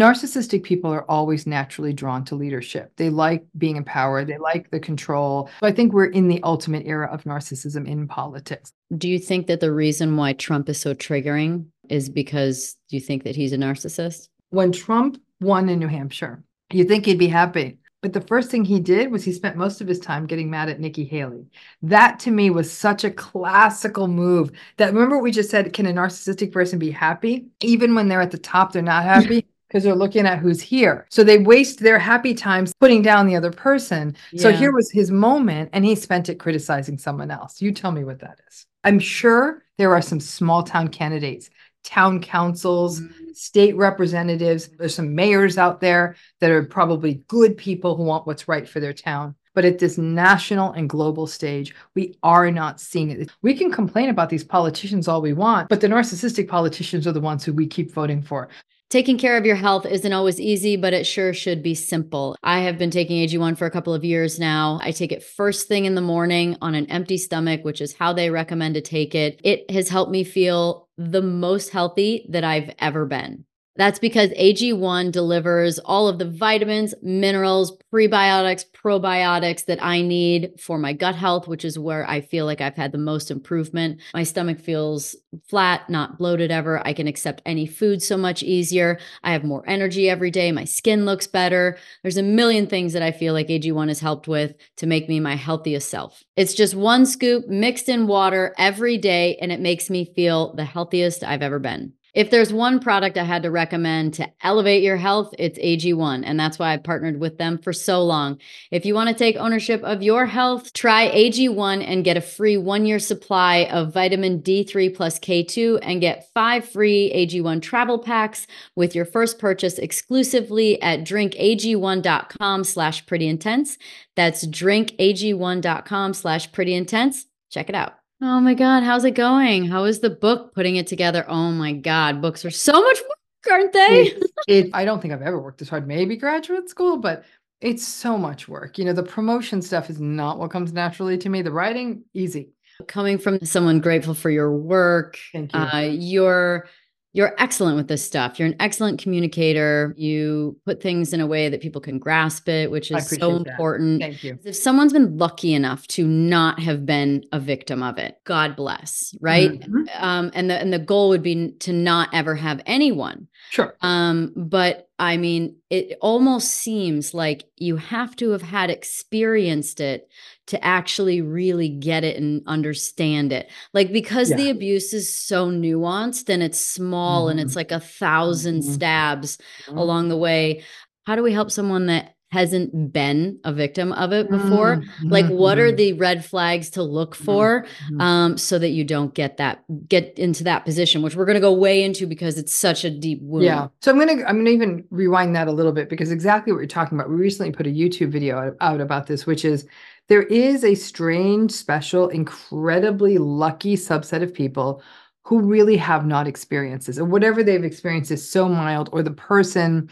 narcissistic people are always naturally drawn to leadership. They like being in power, they like the control. So I think we're in the ultimate era of narcissism in politics. Do you think that the reason why Trump is so triggering is because you think that he's a narcissist? When Trump won in New Hampshire, you think he'd be happy. But the first thing he did was he spent most of his time getting mad at Nikki Haley. That to me was such a classical move. That remember what we just said, can a narcissistic person be happy? Even when they're at the top, they're not happy because they're looking at who's here. So they waste their happy times putting down the other person. Yeah. So here was his moment and he spent it criticizing someone else. You tell me what that is. I'm sure there are some small town candidates town councils, mm-hmm. state representatives. There's some mayors out there that are probably good people who want what's right for their town. But at this national and global stage, we are not seeing it. We can complain about these politicians all we want, but the narcissistic politicians are the ones who we keep voting for. Taking care of your health isn't always easy, but it sure should be simple. I have been taking AG1 for a couple of years now. I take it first thing in the morning on an empty stomach, which is how they recommend to take it. It has helped me feel the most healthy that I've ever been. That's because AG1 delivers all of the vitamins, minerals, prebiotics, probiotics that I need for my gut health, which is where I feel like I've had the most improvement. My stomach feels flat, not bloated ever. I can accept any food so much easier. I have more energy every day. My skin looks better. There's a million things that I feel like AG1 has helped with to make me my healthiest self. It's just one scoop mixed in water every day, and it makes me feel the healthiest I've ever been. If there's one product I had to recommend to elevate your health, it's AG1. And that's why I partnered with them for so long. If you want to take ownership of your health, try AG1 and get a free one year supply of vitamin D3 plus K2 and get five free AG1 travel packs with your first purchase exclusively at drinkag1.com slash pretty intense. That's drinkag1.com slash pretty intense. Check it out. Oh my God, how's it going? How is the book putting it together? Oh my God, books are so much work, aren't they? it, it, I don't think I've ever worked this hard. Maybe graduate school, but it's so much work. You know, the promotion stuff is not what comes naturally to me. The writing, easy. Coming from someone grateful for your work, Thank you. Uh, your you're excellent with this stuff. You're an excellent communicator. You put things in a way that people can grasp it, which is so important. Thank you. If someone's been lucky enough to not have been a victim of it, God bless, right? Mm-hmm. Um, and the and the goal would be to not ever have anyone. Sure. Um, but I mean, it almost seems like you have to have had experienced it to actually really get it and understand it. Like because yeah. the abuse is so nuanced and it's small mm-hmm. and it's mm-hmm. like a 1000 mm-hmm. stabs mm-hmm. along the way. How do we help someone that hasn't been a victim of it before mm-hmm. like what are mm-hmm. the red flags to look for mm-hmm. um, so that you don't get that get into that position which we're going to go way into because it's such a deep wound yeah so i'm going to i'm going to even rewind that a little bit because exactly what you're talking about we recently put a youtube video out, out about this which is there is a strange, special, incredibly lucky subset of people who really have not experiences, or whatever they've experienced is so mild, or the person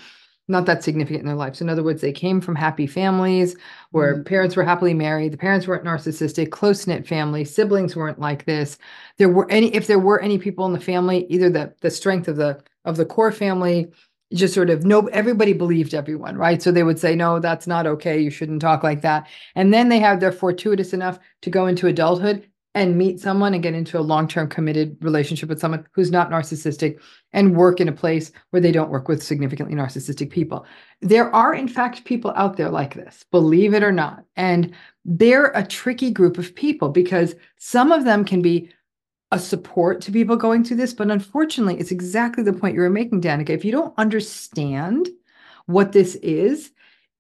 not that significant in their lives. In other words, they came from happy families where mm-hmm. parents were happily married, the parents weren't narcissistic, close knit family, siblings weren't like this. There were any, if there were any people in the family, either the the strength of the of the core family just sort of no everybody believed everyone right so they would say no that's not okay you shouldn't talk like that and then they have their fortuitous enough to go into adulthood and meet someone and get into a long-term committed relationship with someone who's not narcissistic and work in a place where they don't work with significantly narcissistic people there are in fact people out there like this believe it or not and they're a tricky group of people because some of them can be a support to people going through this. But unfortunately, it's exactly the point you were making, Danica. If you don't understand what this is,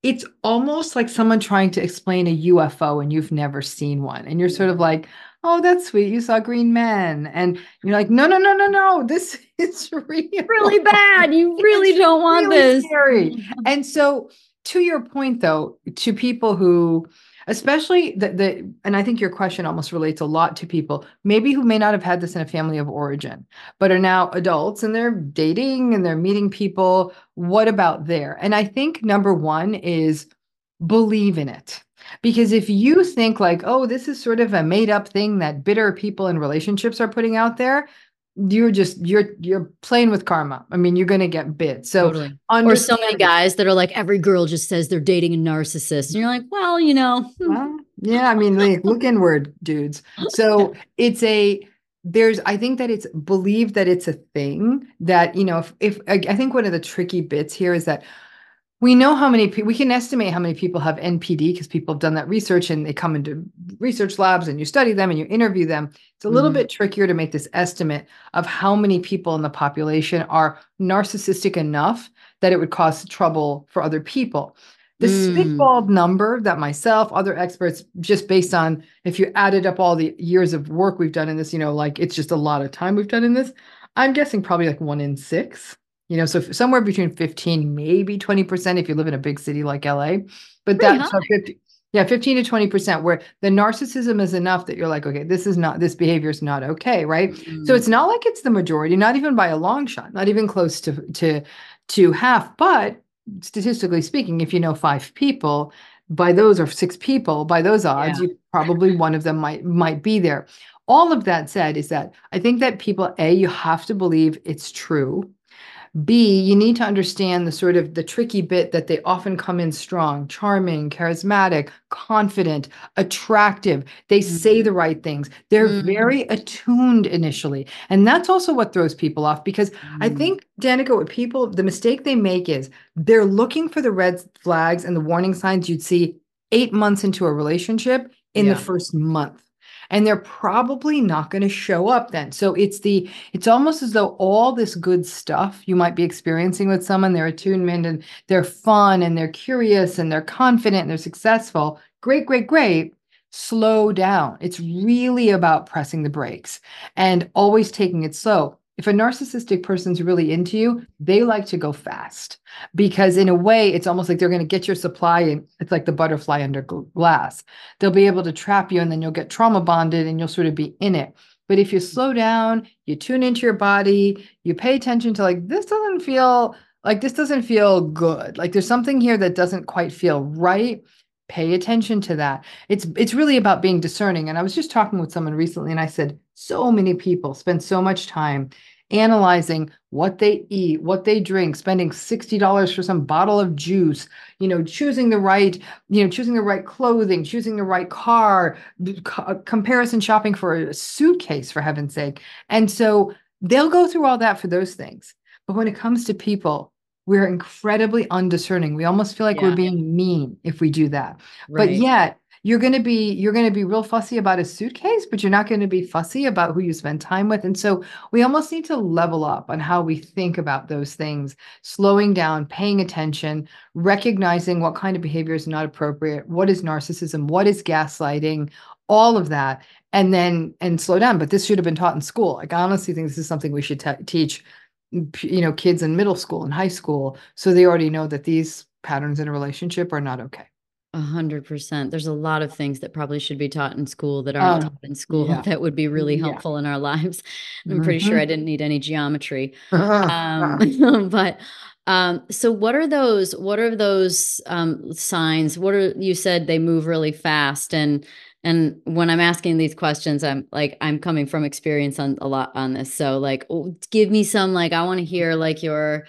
it's almost like someone trying to explain a UFO and you've never seen one. And you're sort of like, oh, that's sweet. You saw green men. And you're like, no, no, no, no, no. This is real. really bad. You really it's don't want really this. Scary. And so, to your point, though, to people who especially the, the and i think your question almost relates a lot to people maybe who may not have had this in a family of origin but are now adults and they're dating and they're meeting people what about there and i think number one is believe in it because if you think like oh this is sort of a made up thing that bitter people in relationships are putting out there you're just you're you're playing with karma. I mean, you're going to get bit. So Totally. Or so many guys that are like, every girl just says they're dating a narcissist. And you're like, well, you know, hmm, Well, yeah, I mean, like, look inward, dudes. So it's a there's I think that it's believed that it's a thing that you know if, if I, I think one of the tricky bits here is that we know how many people we can estimate how many people have NPD because people have done that research and they come into research labs and you study them and you interview them. It's a little Mhm. bit trickier to make this estimate of how many people in the population are narcissistic enough that it would cause trouble for other people. The Mm. spitballed number that myself, other experts, just based on if you added up all the years of work we've done in this, you know, like it's just a lot of time we've done in this. I'm guessing probably like one in six, you know, so somewhere between 15, maybe 20% if you live in a big city like LA. But that's so 50, yeah, 15 to 20% where the narcissism is enough that you're like, okay, this is not, this behavior is not okay, right? So mm, it's not like it's the majority, not even by a long shot, not even close to to to half. But statistically speaking, if you know five people, by those or six people, by those odds, you probably one of them might might be there. All of that said is that I think that people, A, you have to believe it's true. B, you need to understand the sort of the tricky bit that they often come in strong, charming, charismatic, confident, attractive. They say the right things. They're Mhm. very attuned initially. And that's also what throws people off because I mm, think, Danica, what people, the mistake they make is they're looking for the red flags and the warning signs you'd see eight months into a relationship in Yeah. the first month. And they're probably not going to show up then. So it's the, it's almost as though all this good stuff you might be experiencing with someone, their attunement and they're fun and they're curious and they're confident and they're successful. Great, great, great. Slow down. It's really about pressing the brakes and always taking it slow. If a narcissistic person's really into you, they like to go fast because, in a way, it's almost like they're going to get your supply and it's like the butterfly under glass. They'll be able to trap you and then you'll get trauma bonded and you'll sort of be in it. But if you slow down, you tune into your body, you pay attention to like, this doesn't feel like this doesn't feel good. Like there's something here that doesn't quite feel right. Pay attention to that. It's it's really about being discerning. And I was just talking with someone recently and I said, so many people spend so much time analyzing what they eat, what they drink, spending $60 for some bottle of juice, you know, choosing the right, you know, choosing the right clothing, choosing the right car, uh, comparison shopping for a suitcase for heaven's sake. And so they'll go through all that for those things. But when it comes to people, we're incredibly undiscerning. We almost feel like Yeah. we're being mean if we do that. But yet, you're going to be you're going to be real fussy about a suitcase, but you're not going to be fussy about who you spend time with. And so we almost need to level up on how we think about those things, slowing down, paying attention, recognizing what kind of behavior is not appropriate, what is narcissism, what is gaslighting, all of that, and then and slow down. But this should have been taught in school. Like I honestly think this is something we should te- teach you know kids in middle school and high school so they already know that these patterns in a relationship are not okay A hundred percent. There's a lot of things that probably should be taught in school that aren't Um, taught in school yeah. that would be really Yeah. helpful in our lives. I'm pretty sure Mhm. I didn't need any geometry. Um, but um, so what are those? What are those um, signs? What are you said they move really fast and and when I'm asking these questions, I'm like I'm coming from experience on a lot on this. So like, oh, give me some like I want to hear like your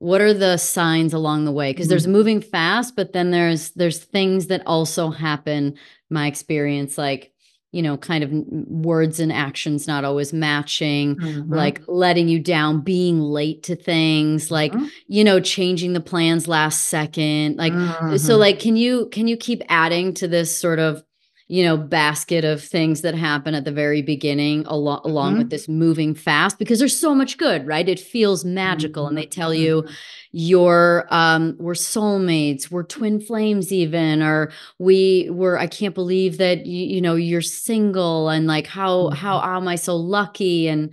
what are the signs along the way because there's moving fast but then there's there's things that also happen my experience like you know kind of words and actions not always matching Mhm. like letting you down being late to things like Mhm. you know changing the plans last second like so Mhm. like can you can you keep adding to this sort of you know basket of things that happen at the very beginning along along with Mhm. this moving fast because there's so much good right it feels magical and they Mhm. tell you you're um we're soulmates we're twin flames even or we were i can't believe that you, you know you're single and like how how am i so lucky and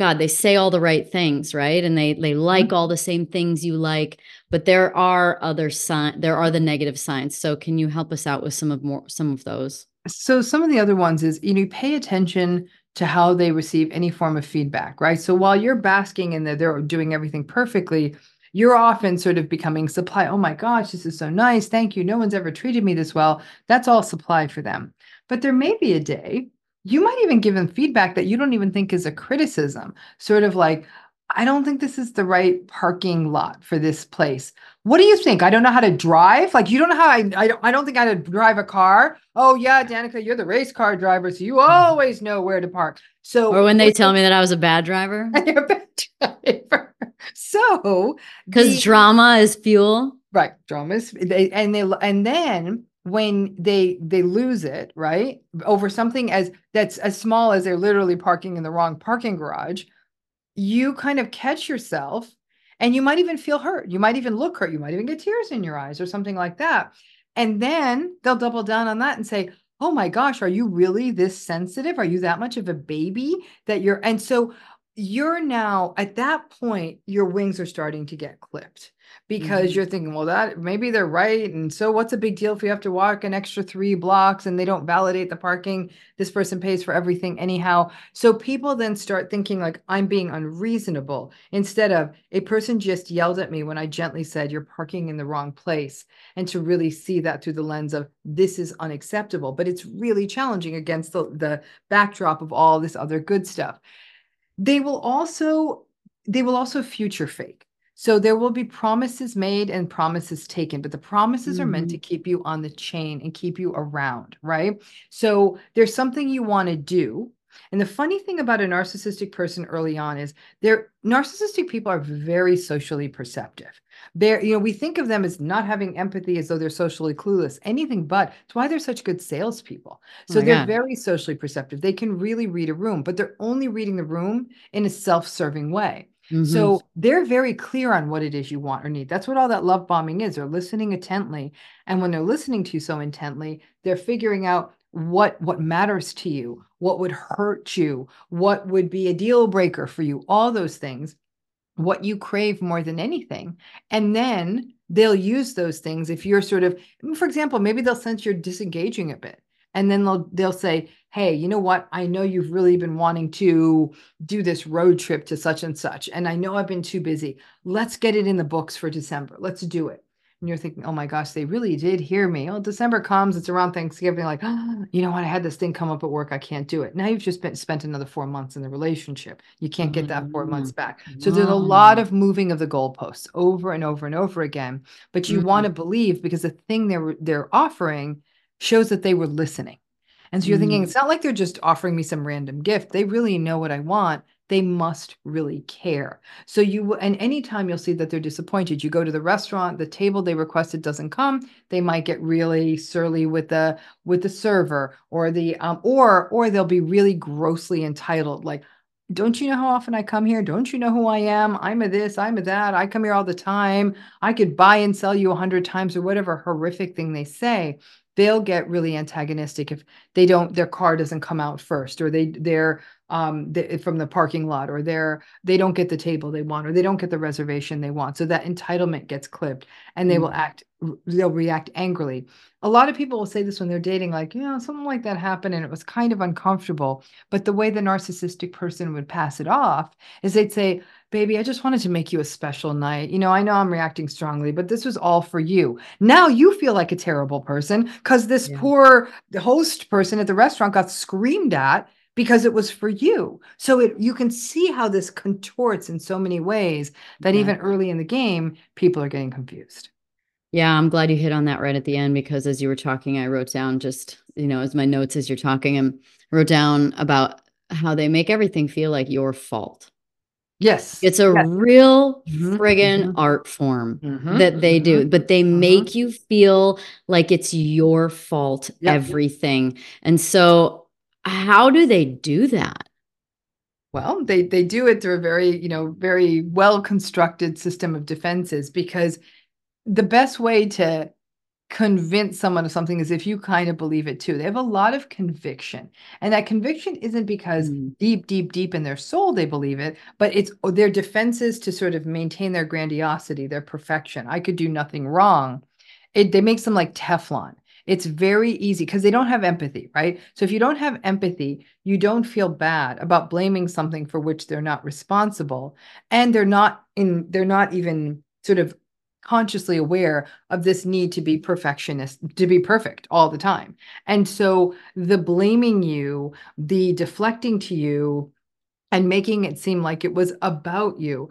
god they say all the right things right? And they they like mm-hmm. all the same things you like but there are other sign there are the negative signs. So can you help us out with some of more some of those? So some of the other ones is you know you pay attention to how they receive any form of feedback right? So while you're basking in that they're doing everything perfectly you're often sort of becoming supply oh my gosh this is so nice. Thank you. No one's ever treated me this well. That's all supply for them. But there may be a day you might even give them feedback that you don't even think is a criticism, sort of like, I don't think this is the right parking lot for this place. What do you think? I don't know how to drive. Like you don't know how I I don't, I don't think I to drive a car. Oh yeah, Danica, you're the race car driver, so you Mm-hmm. always know where to park. So Or when they tell me that I was a bad driver. you're a bad driver. So Because drama is fuel. right dramas they and they and then when they they lose it right over something as that's as small as they're literally parking in the wrong parking garage you kind of catch yourself and you might even feel hurt. You might even look hurt. You might even get tears in your eyes or something like that. And then they'll double down on that and say oh my gosh are you really this sensitive? Are you that much of a baby that you're and so you're now at that point your wings are starting to get clipped because Mhm. you're thinking well that maybe they're right and so what's a big deal if you have to walk an extra 3 blocks and they don't validate the parking? This person pays for everything anyhow. So people then start thinking like i'm being unreasonable instead of a person just yelled at me when i gently said you're parking in the wrong place and to really see that through the lens of this is unacceptable but it's really challenging against the, the backdrop of all this other good stuff. They will also they will also future fake so there will be promises made and promises taken but the promises are meant to mm-hmm. keep you on the chain and keep you around right? So there's something you want to do. And the funny thing about a narcissistic person early on is they're narcissistic people are very socially perceptive. They're you know we think of them as not having empathy as though they're socially clueless anything but. It's why they're such good salespeople. Oh so my they're God. very socially perceptive. They can really read a room but they're only reading the room in a self-serving way Mhm. so they're very clear on what it is you want or need. That's what all that love bombing is. They're listening intently. And when they're listening to you so intently, they're figuring out what what matters to you, what would hurt you, what would be a deal breaker for you, all those things, what you crave more than anything. And then they'll use those things if you're sort of for example, maybe they'll sense you're disengaging a bit. And then they'll they'll say, "Hey, you know what? I know you've really been wanting to do this road trip to such and such. And I know I've been too busy. Let's get it in the books for December. Let's do it. And you're thinking, oh my gosh, they really did hear me. Oh, December comes, it's around Thanksgiving, like, oh, you know what? I had this thing come up at work. I can't do it. Now you've just been, spent another four months in the relationship. You can't get that four months back. So there's a lot of moving of the goalposts over and over and over again. But you Mhm. want to believe because the thing they're they're offering shows that they were listening. And so you're thinking, Mm. it's not like they're just offering me some random gift. They really know what I want. They must really care. So you and anytime you'll see that they're disappointed, you go to the restaurant, the table they requested doesn't come. They might get really surly with the with the server or the um or or they'll be really grossly entitled, like don't you know how often I come here? Don't you know who I am? I'm a this, I'm a that. I come here all the time. I could buy and sell you a hundred times or whatever horrific thing they say. They'll get really antagonistic if they don't, their car doesn't come out first, or they they're um they, from the parking lot, or they're they don't get the table they want, or they don't get the reservation they want. So that entitlement gets clipped, and they will act, they'll react angrily. A lot of people will say this when they're dating, like, you know, something like that happened, and it was kind of uncomfortable. But the way the narcissistic person would pass it off is they'd say, Baby, I just wanted to make you a special night. You know, I know I'm reacting strongly, but this was all for you. Now you feel like a terrible person because this Yeah. poor host person at the restaurant got screamed at because it was for you. So it you can see how this contorts in so many ways that Yeah. even early in the game, people are getting confused. Yeah, I'm glad you hit on that right at the end because as you were talking, I wrote down just, you know, as my notes as you're talking and wrote down about how they make everything feel like your fault. Yes. It's a Yes. real Mhm, friggin' mhm. art form Mhm, that they do, mhm. but they mhm. make you feel like it's your fault, Yep. everything. And so, how do they do that? Well, they they do it through a very, you know, very well constructed system of defenses because the best way to convince someone of something is if you kind of believe it too. They have a lot of conviction. And that conviction isn't because Mm. deep, deep, deep in their soul they believe it, but it's their defenses to sort of maintain their grandiosity, their perfection. I could do nothing wrong. It they makes them like Teflon. It's very easy because they don't have empathy, right? So if you don't have empathy, you don't feel bad about blaming something for which they're not responsible, and they're not in they're not even sort of consciously aware of this need to be perfectionist, to be perfect all the time. And so the blaming you, the deflecting to you, and making it seem like it was about you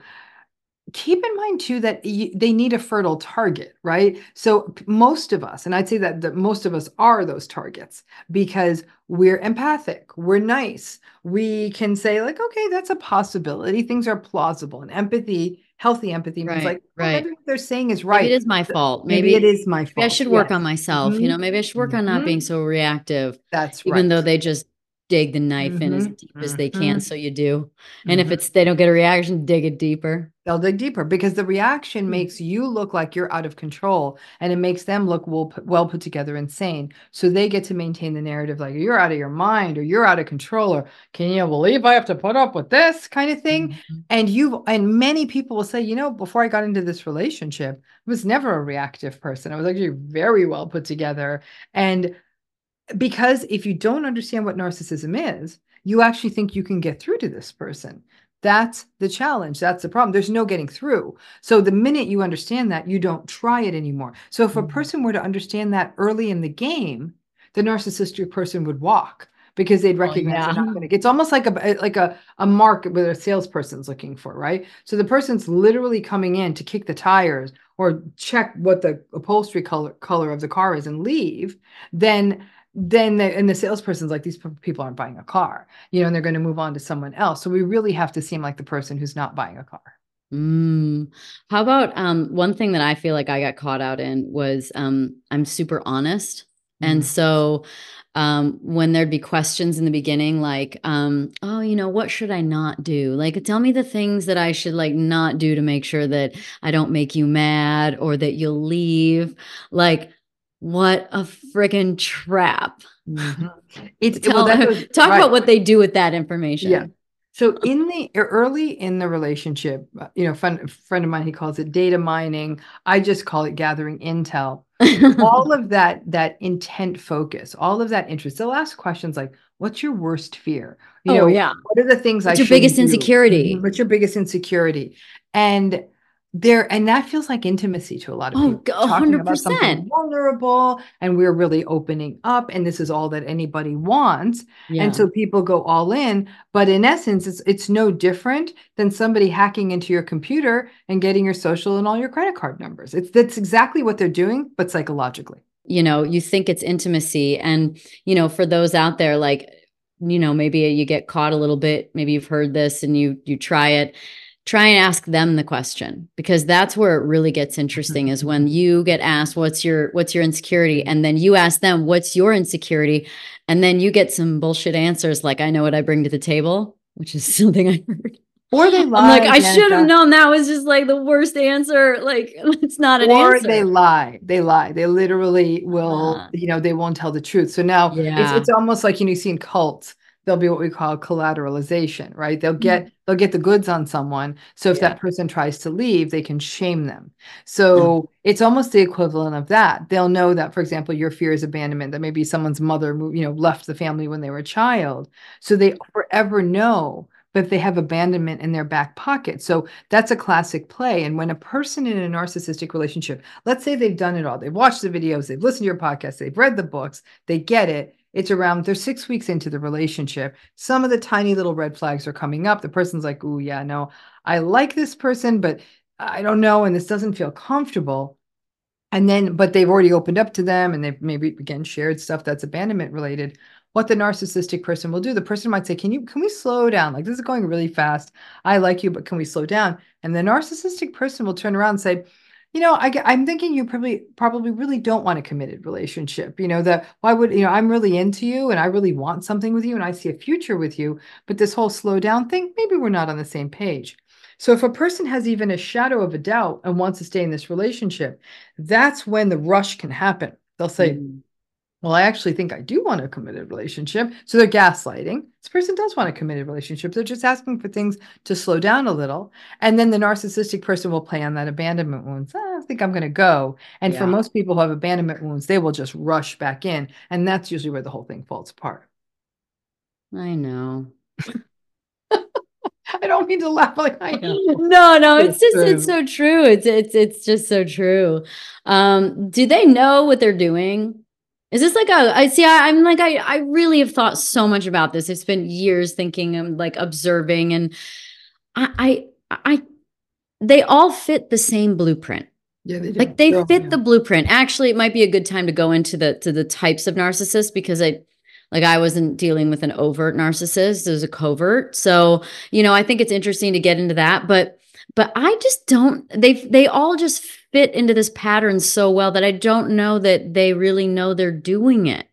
keep in mind too that y- they need a fertile target right? So most of us and i'd say that, that most of us are those targets because we're empathic we're nice. We can say like okay that's a possibility. Things are plausible and empathy healthy empathy means Right, like oh, right. what they're saying is right Maybe it is my fault. maybe, Maybe, it is my fault I should work on myself. You Mhm. know, maybe I should work on not Mhm. being so reactive, that's even right though they just dig the knife in as Mhm, deep as they can. mhm. So you do. And if it's they don't get a reaction, dig it deeper. They'll dig deeper because the reaction Hmm. makes you look like you're out of control and it makes them look well put, well put together and sane. So they get to maintain the narrative like you're out of your mind or you're out of control or can you believe I have to put up with this kind of thing? Mhm. And you've and many people will say, you know, before I got into this relationship, I was never a reactive person. I was actually very well put together. And because if you don't understand what narcissism is, you actually think you can get through to this person. That's the challenge. That's the problem. There's no getting through. So the minute you understand that, you don't try it anymore. So if a Mhm. person were to understand that early in the game, the narcissistic person would walk because they'd recognize they're yeah. not going to. It's almost like a like a a mark where a salesperson's looking for, right? So the person's literally coming in to kick the tires or check what the upholstery color color of the car is and leave. Then then the, and the salesperson's like these people aren't buying a car you know and they're going to move on to someone else so we really have to seem like the person who's not buying a car Mm. How about um one thing that I feel like I got caught out in was um I'm super honest. And Mhm. so um when there'd be questions in the beginning like um oh you know what should I not do? Like tell me the things that I should like not do to make sure that I don't make you mad or that you'll leave. Like what a freaking trap. Mhm. it's Tell, well, goes- talk right. about what they do with that information. Yeah. So in the early in the relationship, uh, you know, friend friend of mine, he calls it data mining. I just call it gathering intel. all of that that intent focus, all of that interest. They'll ask questions like, "What's your worst fear?" You oh know, yeah. what are the things What's I your biggest do? insecurity? Mhm. What's your biggest insecurity? And there, and that feels like intimacy to a lot of Oh, people. g- a Talking hundred about something percent. vulnerable, and we're really opening up, and this is all that anybody wants. Yeah. And so people go all in, but in essence, it's it's no different than somebody hacking into your computer and getting your social and all your credit card numbers. It's that's exactly what they're doing, but psychologically. you know you think it's intimacy and you know for those out there like you know maybe you get caught a little bit maybe you've heard this and you you try it try and ask them the question because that's where it really gets interesting is when you get asked what's your what's your insecurity? And then you ask them what's your insecurity? And then you get some bullshit answers like i know what i bring to the table which is something i heard. Or they lie. i'm like i should have known that was just like the worst answer. Like it's not an or answer. they lie they lie. They literally will Uh-huh. you know they won't tell the truth. So now it's, it's almost like you know you see in cults there'll be what we call collateralization right they'll get they'll get the goods on someone so if Mm-hmm. Yeah. that person tries to leave they can shame them so it's almost the equivalent of that they'll know that for example your fear is abandonment that maybe someone's mother you know left the family when they were a child so they forever know but they have abandonment in their back pocket so that's a classic play. And when a person in a narcissistic relationship, let's say they've done it all, they've watched the videos, they've listened to your podcast, they've read the books, they get it. It's around, they're six weeks into the relationship. Some of the tiny little red flags are coming up. The person's like, oh, yeah, no, I like this person, but I don't know. And this doesn't feel comfortable. And then, but they've already opened up to them and they've maybe again shared stuff that's abandonment related. What the narcissistic person will do, the person might say, Can you, can we slow down? Like, this is going really fast. I like you, but can we slow down? And the narcissistic person will turn around and say, you know, I, am thinking you probably probably really don't want a committed relationship. You know, that why would you know I'm really into you and I really want something with you and I see a future with you, but this whole slow down thing, maybe we're not on the same page. So if a person has even a shadow of a doubt and wants to stay in this relationship, that's when the rush can happen. They'll say, Mm. Well, I actually think I do want a committed relationship. So they're gaslighting. This person does want a committed relationship. They're just asking for things to slow down a little. And then the narcissistic person will play on that abandonment wounds. "Ah, I think I'm going to go. And for most people who have abandonment wounds, they will just rush back in. And that's usually where the whole thing falls apart. I know. I don't mean to laugh like I know. No, no, it's, It's just it's so true. It's it's it's just so true. Um, do they know what they're doing? Is this like a I see I, I'm like I I really have thought so much about this. I've spent years thinking and like observing and I I I they all fit the same blueprint. Yeah, they do. Like they They're all- fit the blueprint. Actually, it might be a good time to go into the to the types of narcissists because I like I wasn't dealing with an overt narcissist, it was a covert. So, you know, I think it's interesting to get into that, but but I just don't they they all just fit into this pattern so well that I don't know that they really know they're doing it.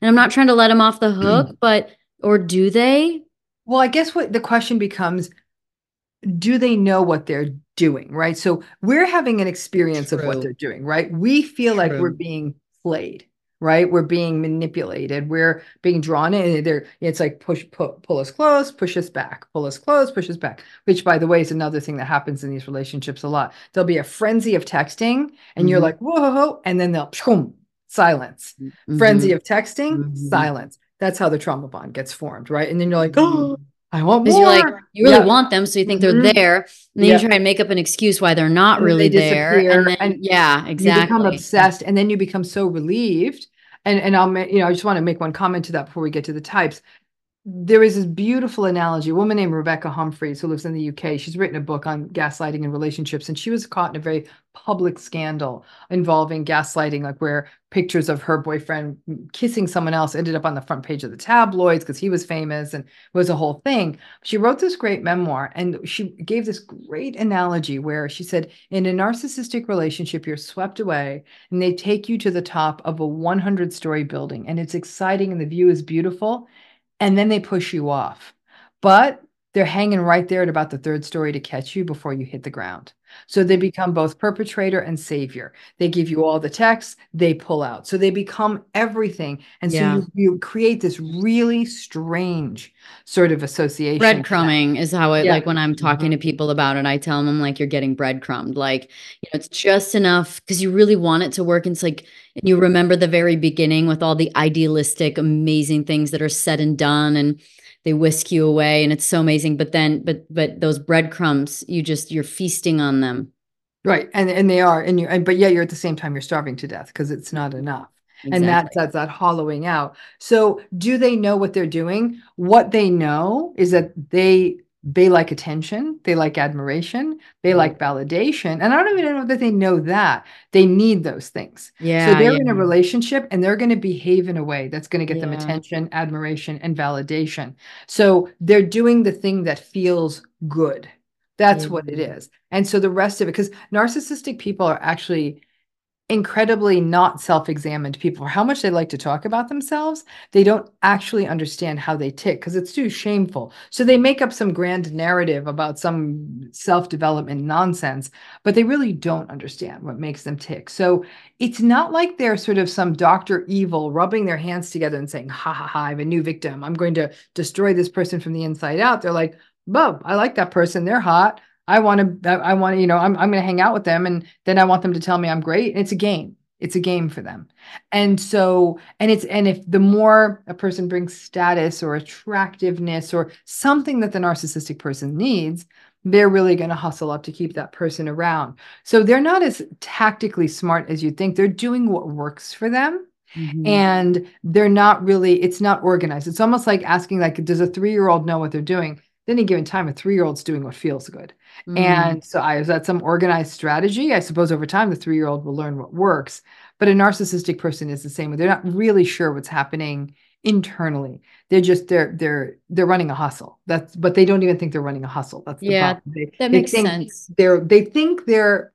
And I'm not trying to let them off the hmm. hook, but or do they? Well, I guess what the question becomes do they know what they're doing, right? So we're having an experience of what they're doing, right? We feel like we're being played, right? We're being manipulated. We're being drawn in. They're, it's like push, pull, pull us close, push us back, pull us close, push us back, which by the way is another thing that happens in these relationships a lot. There'll be a frenzy of texting and you're Mhm. like, whoa, and then they'll boom, silence. Frenzy Mhm. of texting, Mhm. silence. That's how the trauma bond gets formed, right? And then you're like, oh, I want more. you're like, you really Yeah. want them, so you think they're there, and then Yeah. you try and make up an excuse why they're not And really they there. And then, and yeah, exactly. you become obsessed and then you become so relieved and and i'll you know i just want to make one comment to that before we get to the types there is this beautiful analogy a woman named rebecca humphries who lives in the uk she's written a book on gaslighting and relationships and she was caught in a very public scandal involving gaslighting like where pictures of her boyfriend kissing someone else ended up on the front page of the tabloids because he was famous and it was a whole thing. She wrote this great memoir and she gave this great analogy where she said in a narcissistic relationship you're swept away and they take you to the top of a 100 story building and it's exciting and the view is beautiful and then they push you off. But they're hanging right there at about the third story to catch you before you hit the ground so they become both perpetrator and savior they give you all the texts they pull out so they become everything and so Yeah. you, you create this really strange sort of association breadcrumbing is how it Yeah. like when I'm talking Mhm. to people about it, I tell them like you're getting breadcrumbed. Like, you know, it's just enough because you really want it to work. And it's like you remember the very beginning with all the idealistic, amazing things that are said and done and they whisk you away and it's so amazing. But then but but those breadcrumbs, you just you're feasting on them. right. And and they are and you and but yet you're at the same time you're starving to death because it's not enough. And that's that's that hollowing out. So do they know what they're doing? What they know is that they they like attention they like admiration they like validation and i don't even know that they know that. They need those things. Yeah. so they're in a relationship and they're going to behave in a way that's going to get them attention admiration and validation. So they're doing the thing that feels good. That's what it is. And so the rest of it because narcissistic people are actually incredibly not self-examined people for how much they like to talk about themselves they don't actually understand how they tick because it's too shameful so they make up some grand narrative about some self-development nonsense but they really don't understand what makes them tick so it's not like they're sort of some dr evil rubbing their hands together and saying ha ha ha i have a new victim i'm going to destroy this person from the inside out they're like Bob, I like that person. They're hot. I want to, I want to, you know, I'm, I'm going to hang out with them and then I want them to tell me I'm great. And it's a game. It's a game for them. And so, and it's, and if the more a person brings status or attractiveness or something that the narcissistic person needs, they're really going to hustle up to keep that person around. So they're not as tactically smart as you think. They're doing what works for them Mhm. and they're not really it's not organized it's almost like asking like does a three-year-old know what they're doing at any given time a three-year-old's doing what feels good Mhm. and so I, is that some organized strategy i suppose over time the three-year-old will learn what works but a narcissistic person is the same way they're not really sure what's happening internally they're just they're they're they're running a hustle that's but they don't even think they're running a hustle that's the Yeah, problem they, that they makes sense. they're they think they're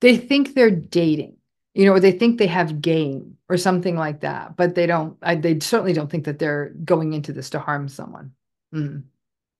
they think they're dating you know or they think they have game or something like that but they don't I, they certainly don't think that they're going into this to harm someone Mm.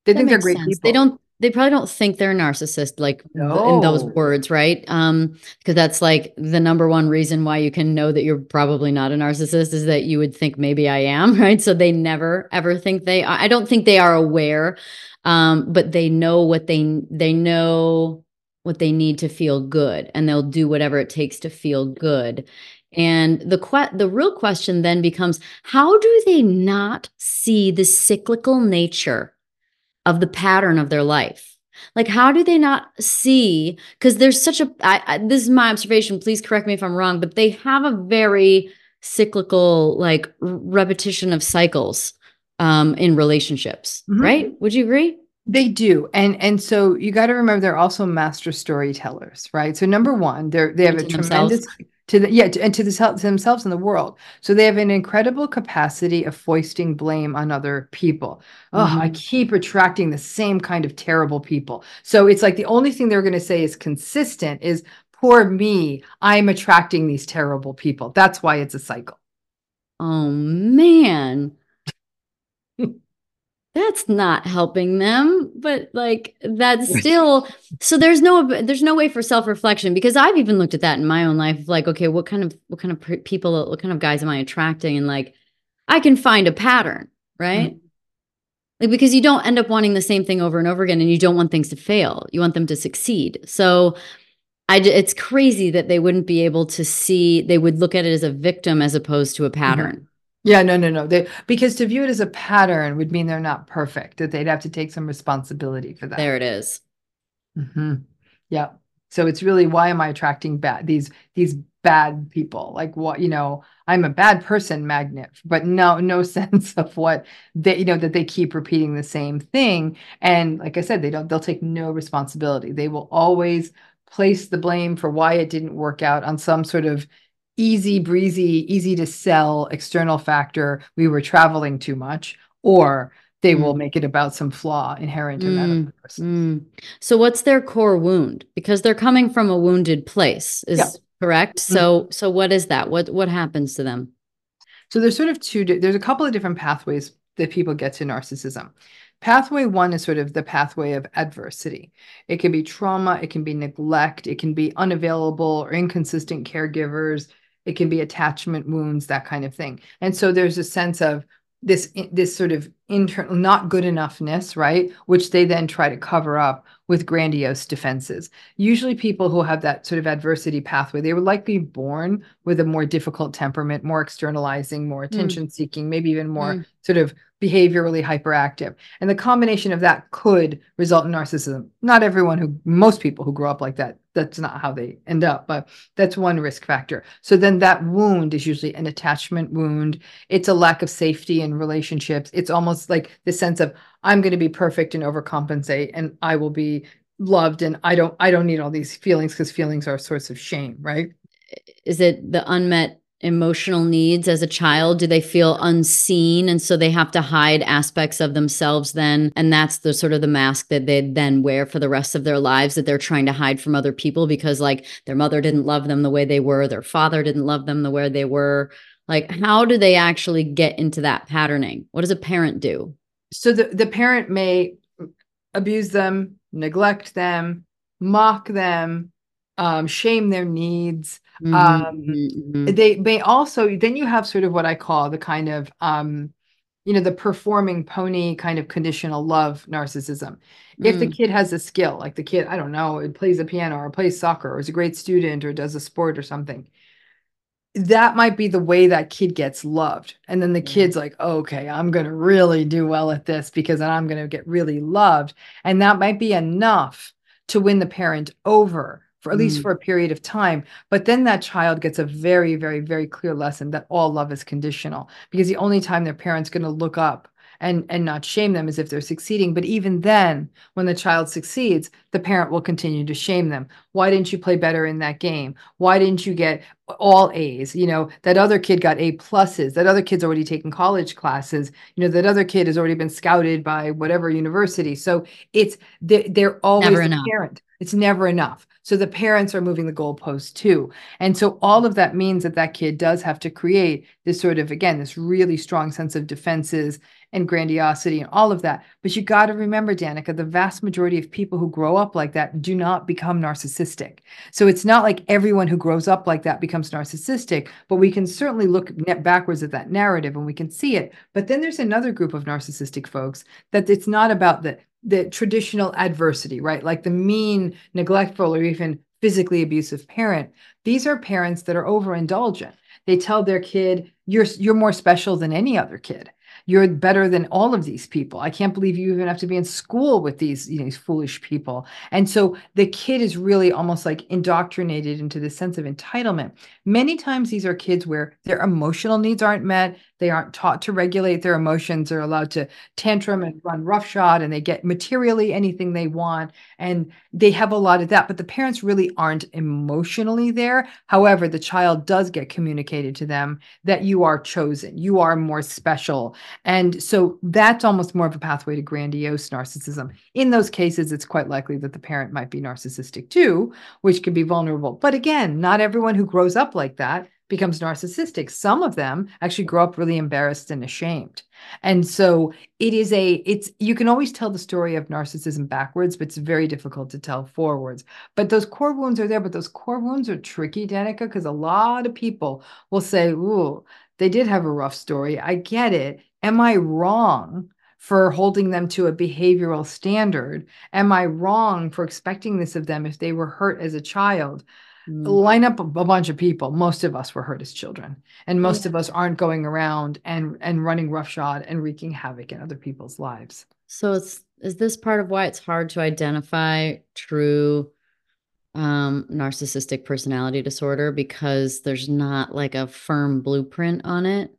they That think they're great sense. people They don't they probably don't think they're a narcissist like th- in those words, right? Um because that's like the number one reason why you can know that you're probably not a narcissist is that you would think maybe I am, right? So they never ever think they I don't think they are aware um but they know what they they know what they need to feel good and they'll do whatever it takes to feel good. And the que- the real question then becomes how do they not see the cyclical nature of the pattern of their life. Like, how do they not see? Because there's such a. I, I, this is my observation. Please correct me if I'm wrong, but they have a very cyclical, like repetition of cycles um, in relationships, mm-hmm. right? Would you agree? They do, and and so you got to remember they're also master storytellers, right? So number one, they're they have a tremendous to the yeah to, and to, the, to themselves and the world. So they have an incredible capacity of foisting blame on other people. Oh, mm-hmm. I keep attracting the same kind of terrible people. So it's like the only thing they're going to say is consistent is poor me. I'm attracting these terrible people. That's why it's a cycle. Oh man that's not helping them but like that's still so there's no there's no way for self-reflection because i've even looked at that in my own life like okay what kind of what kind of people what kind of guys am i attracting and like i can find a pattern right mm-hmm. like because you don't end up wanting the same thing over and over again and you don't want things to fail you want them to succeed so I, it's crazy that they wouldn't be able to see they would look at it as a victim as opposed to a mm-hmm. pattern mm-hmm. Yeah, no, no, no. They because to view it as a pattern would mean they're not perfect. That they'd have to take some responsibility for that. There it is. Mm-hmm. Yeah. So it's really why am I attracting bad these these bad people? Like what you know, I'm a bad person magnet, but no no sense of what they you know that they keep repeating the same thing. And like I said, they don't they'll take no responsibility. They will always place the blame for why it didn't work out on some sort of easy breezy, easy to sell external factor, we were traveling too much, or they mm. will make it about some flaw inherent in mm. that other person. Mm. So what's their core wound? Because they're coming from a wounded place, is yeah. correct? Mm-hmm. So so what is that? What what happens to them? So there's sort of two there's a couple of different pathways that people get to narcissism. Pathway one is sort of the pathway of adversity. It can be trauma, it can be neglect, it can be unavailable or inconsistent caregivers, it can be attachment wounds that kind of thing and so there's a sense of this this sort of internal not good enoughness right which they then try to cover up with grandiose defenses usually people who have that sort of adversity pathway they were likely born with a more difficult temperament more externalizing more hmm. attention seeking mm. maybe even more mm. sort of behaviorally hyperactive. And the combination of that could result in narcissism. Not everyone who, most people who grow up like that, that's not how they end up, but that's one risk factor. So then that wound is usually an attachment wound. It's a lack of safety in relationships. It's almost like the sense of, I'm going to be perfect and overcompensate and I will be loved and I don't I don't need all these feelings because feelings are a source of shame, right? Is it the unmet emotional needs as a child? Do they feel unseen? And so they have to hide aspects of themselves then. And that's the sort of the mask that they then wear for the rest of their lives that they're trying to hide from other people because, like, their mother didn't love them the way they were, their father didn't love them the way they were. Like, how do they actually get into that patterning? What does a parent do? So the, the parent may abuse them, neglect them, mock them, um, shame their needs. Mm-hmm. Um, mm-hmm. They may also then you have sort of what I call the kind of um, you know the performing pony kind of conditional love narcissism. Mm. If the mm. kid has a skill, like the kid, I don't know, it plays the piano or plays soccer or is a great student or does a sport or something, that might be the way that kid gets loved. And then the kid's like, okay, I'm going to really do well at this because then I'm going to get really loved. And that might be enough to win the parent over for at least mm. for a period of time. But then that child gets a very, very, very clear lesson that all love is conditional because the only time their parent's going to look up and and not shame them is if they're succeeding. But even then when the child succeeds the parent will continue to shame them. Why didn't you play better in that game? Why didn't you get all a's? You know that other kid got a pluses. That other kid's already taken college classes. You know that other kid has already been scouted by whatever university. So it's they're, they're always the parent it's never enough so the parents are moving the goalpost too. And so all of that means that that kid does have to create this sort of, again, this really strong sense of defenses and grandiosity and all of that. But you got to remember, Danica, the vast majority of people who grow up like that do not become narcissistic. So it's not like everyone who grows up like that becomes narcissistic, but we can certainly look backwards at that narrative and we can see it. But then there's another group of narcissistic folks that it's not about the the traditional adversity, right? Like the mean, neglectful, or even physically abusive parent. These are parents that are overindulgent. They tell their kid, "You're you're more special than any other kid." you're better than all of these people. I can't believe you even have to be in school with these, you know, these foolish people. And so the kid is really almost like indoctrinated into this sense of entitlement. Many times these are kids where their emotional needs aren't met. They aren't taught to regulate their emotions. They're allowed to tantrum and run roughshod, and they get materially anything they want. And they have a lot of that, but the parents really aren't emotionally there. However, the child does get communicated to them that you are chosen, you are more special. And so that's almost more of a pathway to grandiose narcissism. In those cases, it's quite likely that the parent might be narcissistic too, which can be vulnerable. But again, not everyone who grows up like that becomes narcissistic. Some of them actually grow up really embarrassed and ashamed. And so it is a, it's, you can always tell the story of narcissism backwards, but it's very difficult to tell forwards. But those core wounds are there, but those core wounds are tricky, Danica, because a lot of people will say, ooh, they did have a rough story. I get it. Am I wrong? for holding them to a behavioral standard? Am I wrong for expecting this of them if they were hurt as a child? Mm. line up a, a, bunch of people. Most of us were hurt as children. And most yeah. of us aren't going around and and running roughshod and wreaking havoc in other people's lives. So it's is this part of why it's hard to identify true um narcissistic personality disorder? Because there's not like a firm blueprint on it?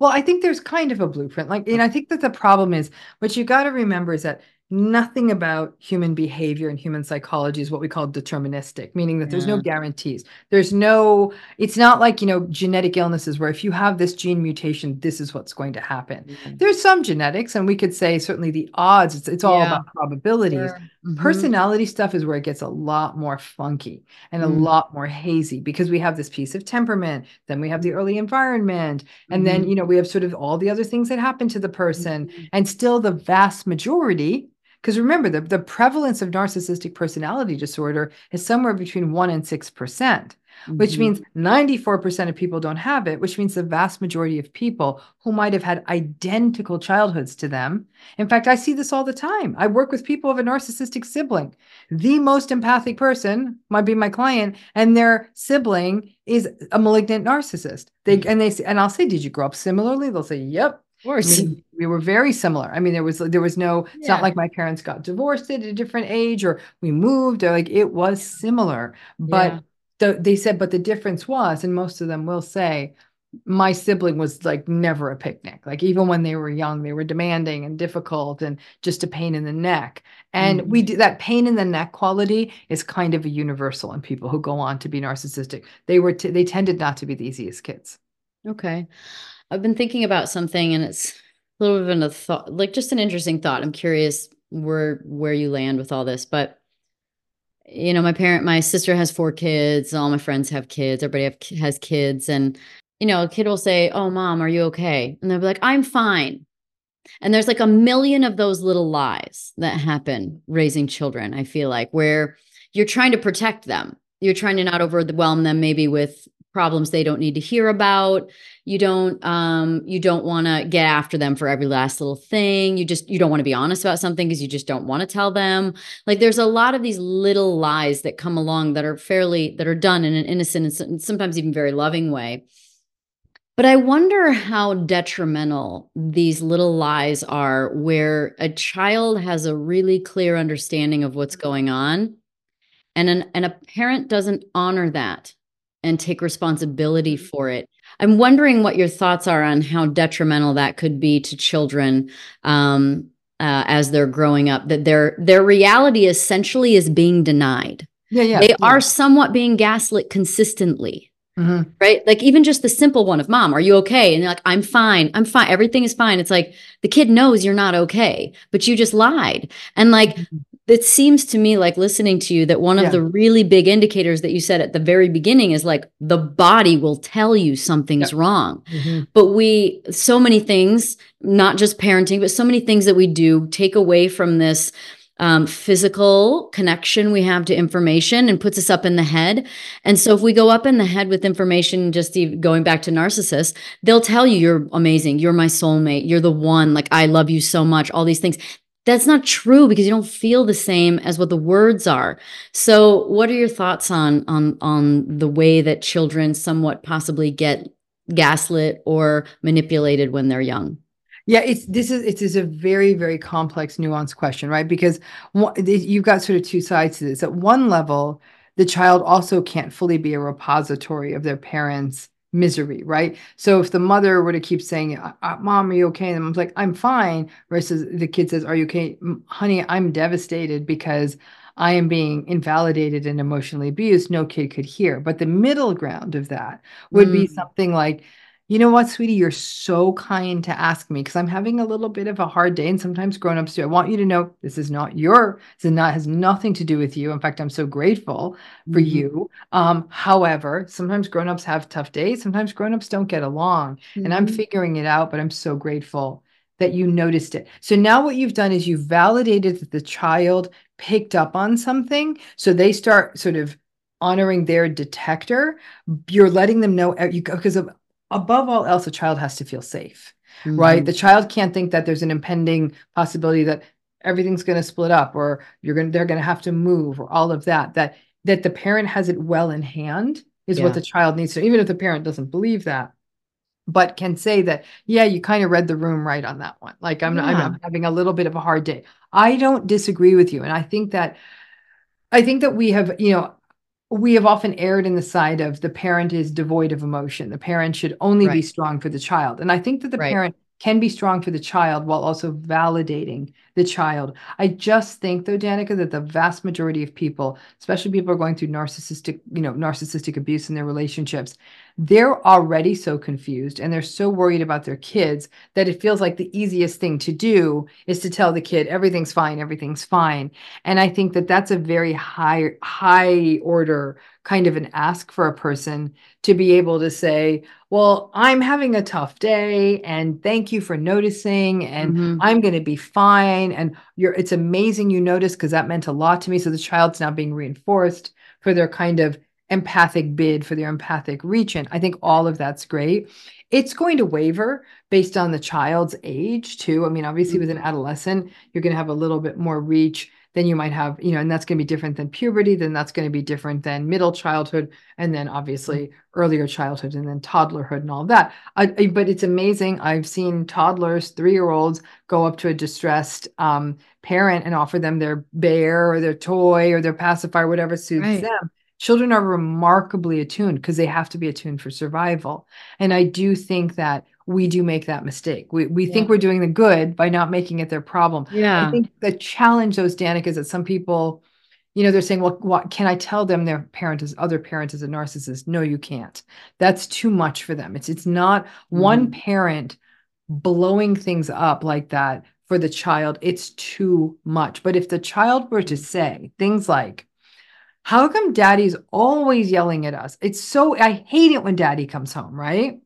Well i think there's kind of a blueprint. Like and i think that the problem is what you got to remember is that nothing about human behavior and human psychology is what we call deterministic meaning that yeah. there's no guarantees there's no it's not like you know genetic illnesses where if you have this gene mutation this is what's going to happen there's some genetics and we could say certainly the odds it's, it's all yeah. about probabilities sure. mm-hmm. personality stuff is where it gets a lot more funky and mm-hmm. a lot more hazy because we have this piece of temperament then we have the early environment and then mm-hmm. you know we have sort of all the other things that happen to the person mm-hmm. and still the vast majority because remember, the, the prevalence of narcissistic personality disorder is somewhere between 1% and 6%, percent which mm-hmm. means 94% of people don't have it, which means the vast majority of people who might have had identical childhoods to them. In fact, I see this all the time. I work with people of a narcissistic sibling. The most empathic person might be my client, and their sibling is a malignant narcissist. They mm-hmm. and they and I'll say, Did you grow up similarly? They'll say, Yep. Of course. I mean, we were very similar. I mean, there was there was no, it's not like my parents got divorced at a different age or we moved or like it was similar. But yeah. the, they said, but the difference was, and most of them will say, my sibling was like never a picnic. Like even when they were young, they were demanding and difficult and just a pain in the neck. And mm-hmm. we do that pain in the neck quality is kind of a universal in people who go on to be narcissistic. They were t- they tended not to be the easiest kids. Okay. I've been thinking about something and it's a little bit of a thought, like just an interesting thought. I'm curious where where you land with all this, but you know, my parent, my sister has four kids. All my friends have kids. Everybody have, has kids, and you know, a kid will say, "Oh, mom, are you okay?" And they'll be like, "I'm fine." And there's like a million of those little lies that happen raising children. I feel like where you're trying to protect them. You're trying to not overwhelm them, maybe with problems they don't need to hear about. You don't um you don't want to get after them for every last little thing. You just you don't want to be honest about something because you just don't want to tell them. Like there's a lot of these little lies that come along that are fairly that are done in an innocent and sometimes even very loving way. But I wonder how detrimental these little lies are where a child has a really clear understanding of what's going on and an, and a parent doesn't honor that and take responsibility mm-hmm. for it. I'm wondering what your thoughts are on how detrimental that could be to children um, uh, as they're growing up. That their their reality essentially is being denied. Yeah, yeah. They yeah. are somewhat being gaslit consistently. Mm-hmm. Right. Like even just the simple one of mom, are you okay? And they're like, I'm fine. I'm fine. Everything is fine. It's like the kid knows you're not okay, but you just lied. And like mm-hmm it seems to me like listening to you that one yeah. of the really big indicators that you said at the very beginning is like the body will tell you something's yeah. wrong mm-hmm. but we so many things not just parenting but so many things that we do take away from this um, physical connection we have to information and puts us up in the head. And so, if we go up in the head with information, just going back to narcissists, they'll tell you you're amazing, you're my soulmate, you're the one, like I love you so much, all these things that's not true because you don't feel the same as what the words are so what are your thoughts on on on the way that children somewhat possibly get gaslit or manipulated when they're young Yeah, it's this is it is a very very complex, nuanced question, right? Because you've got sort of two sides to this. At one level, the child also can't fully be a repository of their parents' misery, right? So if the mother were to keep saying, uh, uh, "Mom, are you okay?" and mom's like, "I'm fine," versus the kid says, "Are you okay, honey? I'm devastated because." I am being invalidated and emotionally abused, no kid could hear. But the middle ground of that would mm. be something like, you know what, sweetie, you're so kind to ask me because I'm having a little bit of a hard day. And sometimes grown-ups do. I want you to know this is not your, this is not has nothing to do with you. In fact, I'm so grateful for mm-hmm. you. Um, however, sometimes grown-ups have tough days. Sometimes grown-ups don't get along. Mm-hmm. And I'm mm-hmm. figuring it out, but I'm so grateful that you noticed it. So now what you've done is you've validated that the child picked up on something. So they start sort of honoring their detector. You're letting them know you because of above all else, a child has to feel safe, mm-hmm. right? The child can't think that there's an impending possibility that everything's going to split up or you're going to, they're going to have to move or all of that, that, that the parent has it well in hand is yeah. what the child needs to, even if the parent doesn't believe that, but can say that, yeah, you kind of read the room right on that one. Like I'm, yeah. I'm having a little bit of a hard day. I don't disagree with you. And I think that, I think that we have, you know, we have often erred in the side of the parent is devoid of emotion. The parent should only right. be strong for the child. And I think that the right. parent can be strong for the child while also validating the child. I just think though, Danica, that the vast majority of people, especially people are going through narcissistic, you know, narcissistic abuse in their relationships, they're already so confused and they're so worried about their kids that it feels like the easiest thing to do is to tell the kid everything's fine, everything's fine. And I think that that's a very high, high order kind of an ask for a person to be able to say, well, I'm having a tough day and thank you for noticing and mm-hmm. I'm going to be fine and you're it's amazing you noticed because that meant a lot to me so the child's now being reinforced for their kind of empathic bid for their empathic reach in. I think all of that's great. It's going to waver based on the child's age too. I mean, obviously mm-hmm. with an adolescent, you're going to have a little bit more reach then you might have, you know, and that's going to be different than puberty, then that's going to be different than middle childhood, and then obviously mm-hmm. earlier childhood, and then toddlerhood and all that. I, but it's amazing. I've seen toddlers, three year olds, go up to a distressed um, parent and offer them their bear or their toy or their pacifier, whatever suits right. them children are remarkably attuned because they have to be attuned for survival. And I do think that we do make that mistake. We we yeah. think we're doing the good by not making it their problem. Yeah. I think the challenge those Danica is that some people, you know, they're saying, well, what can I tell them their parent is other parent is a narcissist? No, you can't. That's too much for them. It's it's not mm-hmm. one parent blowing things up like that for the child. It's too much. But if the child were to say things like, how come daddy's always yelling at us? It's so, I hate it when daddy comes home, right?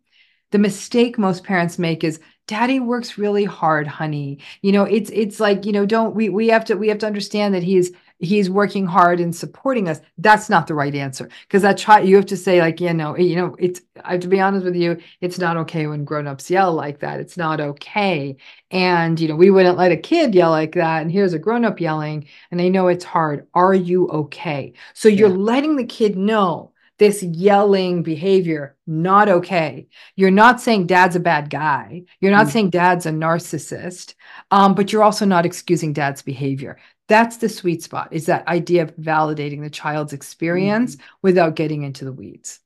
The mistake most parents make is daddy works really hard honey. You know it's it's like you know don't we we have to we have to understand that he's he's working hard and supporting us. That's not the right answer. Because that child you have to say like you know eh, you know it's i have to be honest with you it's not okay when grown-ups yell like that. It's not okay. And you know we wouldn't let a kid yell like that and here's a grown-up yelling and they know it's hard. Are you okay? So you're yeah. letting the kid know this yelling behavior not okay you're not saying dad's a bad guy you're not mm-hmm. saying dad's a narcissist um, but you're also not excusing dad's behavior that's the sweet spot is that idea of validating the child's experience mm-hmm. without getting into the weeds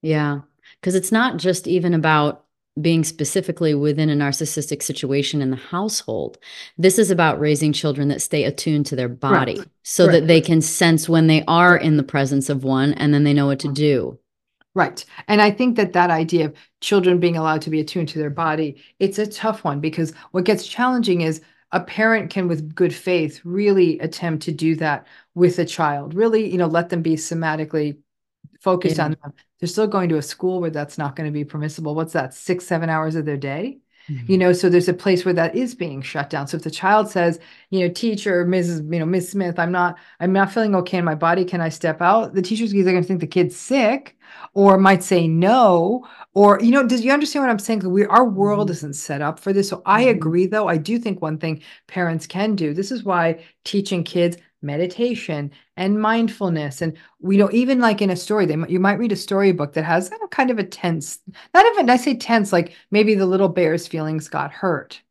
yeah because it's not just even about being specifically within a narcissistic situation in the household. This is about raising children that stay attuned to their body right. so right. that they can sense when they are in the presence of one and then they know what to mm-hmm. do. Right. And I think that that idea of children being allowed to be attuned to their body, it's a tough one because what gets challenging is a parent can with good faith really attempt to do that with a child. Really, you know, let them be somatically focused yeah. on them they're still going to a school where that's not going to be permissible. What's that? Six, seven hours of their day? Mm-hmm. You know, so there's a place where that is being shut down. So if the child says, you know, teacher, Mrs., you know, Miss Smith, I'm not, I'm not feeling okay in my body. Can I step out? The teacher's either going to think the kid's sick or might say no. Or, you know, does you understand what I'm saying? We our world mm-hmm. isn't set up for this. So I mm-hmm. agree though. I do think one thing parents can do. This is why teaching kids meditation and mindfulness and we know even like in a story they you might read a storybook that has kind of a tense not even i say tense like maybe the little bear's feelings got hurt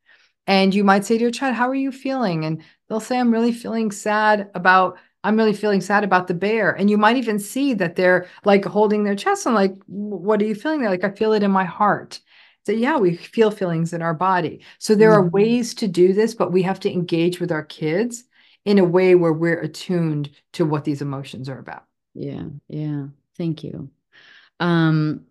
And you might say to your child, How are you feeling? And they'll say, I'm really feeling sad about I'm really feeling sad about the bear. And you might even see that they're like holding their chest and like, what are you feeling? They're like, I feel it in my heart. So yeah, we feel feelings in our body. So there mm-hmm. are ways to do this, but we have to engage with our kids in a way where we're attuned to what these emotions are about. Yeah. Yeah. Thank you. Um,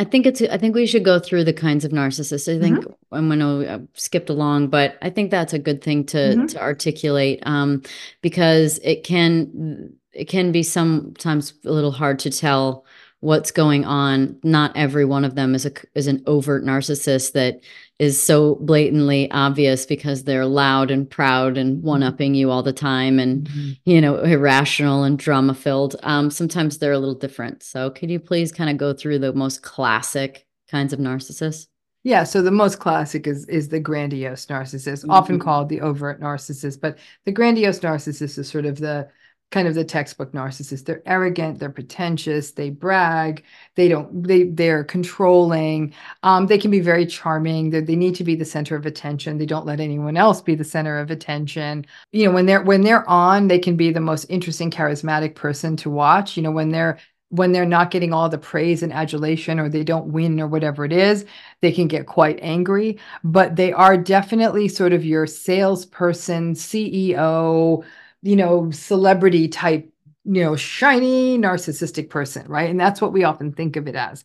I think it's. I think we should go through the kinds of narcissists. I think mm-hmm. I'm going to skipped along, but I think that's a good thing to mm-hmm. to articulate um, because it can it can be sometimes a little hard to tell what's going on. Not every one of them is a is an overt narcissist that is so blatantly obvious because they're loud and proud and one upping you all the time and mm-hmm. you know irrational and drama filled. Um, sometimes they're a little different. So could you please kind of go through the most classic kinds of narcissists? Yeah, so the most classic is is the grandiose narcissist, mm-hmm. often called the overt narcissist, but the grandiose narcissist is sort of the kind of the textbook narcissist they're arrogant they're pretentious they brag they don't they they're controlling. Um, they can be very charming they they need to be the center of attention they don't let anyone else be the center of attention. You know when they're when they're on they can be the most interesting charismatic person to watch. You know when they're when they're not getting all the praise and adulation or they don't win or whatever it is, they can get quite angry. But they are definitely sort of your salesperson, CEO, you know, celebrity type, you know, shiny narcissistic person, right? And that's what we often think of it as.